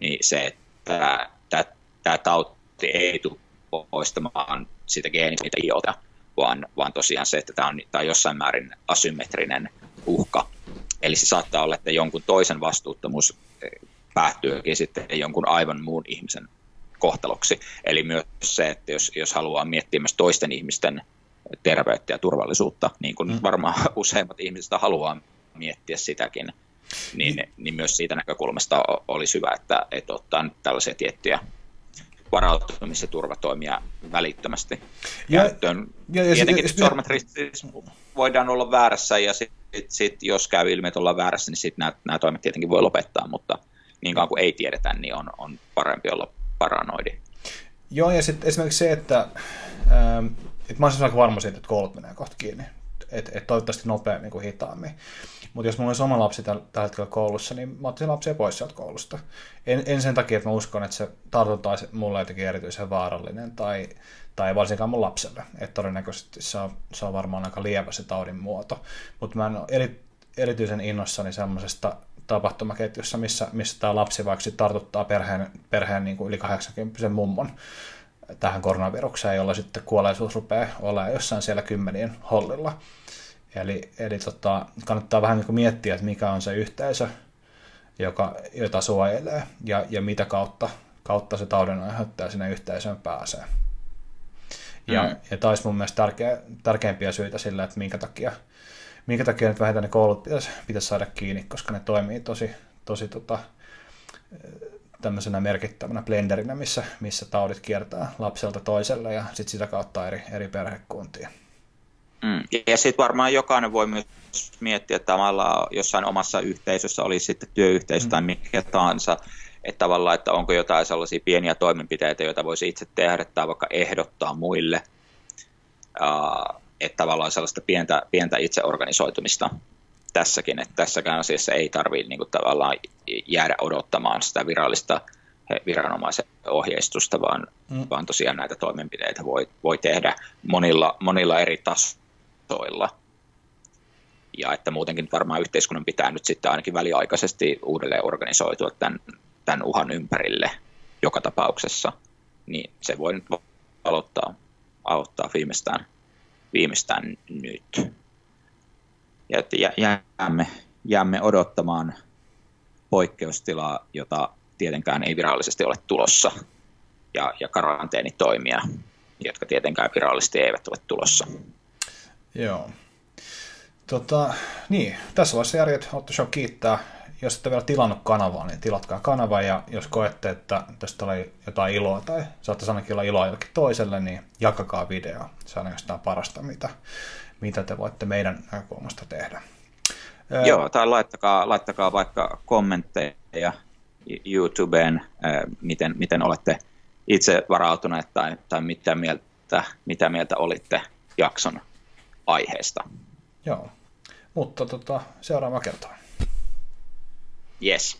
niin se, että tämä tauti ei tule poistamaan sitä geenistä, mitä iota, vaan, vaan tosiaan se, että tämä on, tämä on jossain määrin asymmetrinen uhka. Eli se saattaa olla, että jonkun toisen vastuuttomuus eh, päättyykin sitten jonkun aivan muun ihmisen kohtaloksi. Eli myös se, että jos, jos haluaa miettiä myös toisten ihmisten terveyttä ja turvallisuutta, niin kuin mm. varmaan useimmat ihmiset haluaa miettiä sitäkin, niin, niin. niin myös siitä näkökulmasta olisi hyvä, että, että ottaa nyt tällaisia tiettyjä varautumis- ja turvatoimia välittömästi ja, käyttöön. Ja, ja Tietenkin sit, sormet siis voidaan olla väärässä ja sit, sit, jos käy ilmi, että ollaan väärässä, niin sitten nämä, toimet tietenkin voi lopettaa, mutta niin kauan kuin ei tiedetä, niin on, on parempi olla paranoidi. Joo, ja sitten esimerkiksi se, että, ähm, että mä olisin aika varma siitä, että koulut menee kohta kiinni. Että et toivottavasti nopeammin kuin hitaammin. Mutta jos mulla olisi oma lapsi tällä, hetkellä koulussa, niin mä ottaisin lapsia pois sieltä koulusta. En, en sen takia, että mä uskon, että se tartunta olisi mulle jotenkin erityisen vaarallinen tai, tai varsinkaan mun lapselle. Että todennäköisesti se on, se on varmaan aika lievä se taudin muoto. Mutta mä en ole eri, erityisen innossani semmoisesta tapahtumaketjussa, missä, missä tämä lapsi vaikka tartuttaa perheen, perheen niin kuin yli 80 mummon tähän koronavirukseen, jolla sitten kuolleisuus rupeaa olemaan jossain siellä kymmenien hollilla. Eli, eli tota, kannattaa vähän niin kuin miettiä, että mikä on se yhteisö, joka, jota suojelee ja, ja mitä kautta, kautta se taudin aiheuttaja sinne yhteisöön pääsee. Ja, mm. ja tämä olisi mun mielestä tärkeä, tärkeimpiä syitä sille, että minkä takia, minkä takia nyt vähintään ne koulut pitäisi, pitäisi saada kiinni, koska ne toimii tosi, tosi tota, tämmöisenä merkittävänä blenderinä, missä, missä taudit kiertää lapselta toiselle ja sitten sitä kautta eri, eri perhekuntiin. Mm. Ja sitten varmaan jokainen voi myös miettiä että jossain omassa yhteisössä, oli sitten työyhteisö mm. tai mikä tahansa, että tavallaan, että onko jotain sellaisia pieniä toimenpiteitä, joita voisi itse tehdä tai vaikka ehdottaa muille. Uh, että tavallaan sellaista pientä, pientä itseorganisoitumista tässäkin, että tässäkään asiassa ei tarvitse niin kuin, tavallaan jäädä odottamaan sitä virallista viranomaisen ohjeistusta, vaan, mm. vaan tosiaan näitä toimenpiteitä voi, voi tehdä monilla, monilla eri tasoilla. Ja että muutenkin varmaan yhteiskunnan pitää nyt sitten ainakin väliaikaisesti uudelleen organisoitua tämän, tämän uhan ympärille joka tapauksessa, niin se voi nyt aloittaa, aloittaa viimeistään viimeistään nyt. Ja että jäämme, jäämme odottamaan poikkeustilaa, jota tietenkään ei virallisesti ole tulossa, ja, ja karanteenitoimia, jotka tietenkään virallisesti eivät ole tulossa. Joo. Tota, niin, tässä vaiheessa järjet Show kiittää jos ette vielä tilannut kanavaa, niin tilatkaa kanava ja jos koette, että tästä oli jotain iloa tai saattaisi ainakin olla iloa jollekin toiselle, niin jakakaa video. Se on jostain parasta, mitä, mitä te voitte meidän näkökulmasta tehdä. Joo, tai laittakaa, laittakaa vaikka kommentteja YouTubeen, miten, miten olette itse varautuneet tai, tai mitä, mieltä, mitä mieltä olitte jakson aiheesta. Joo, mutta tota, seuraava kertaa. Yes.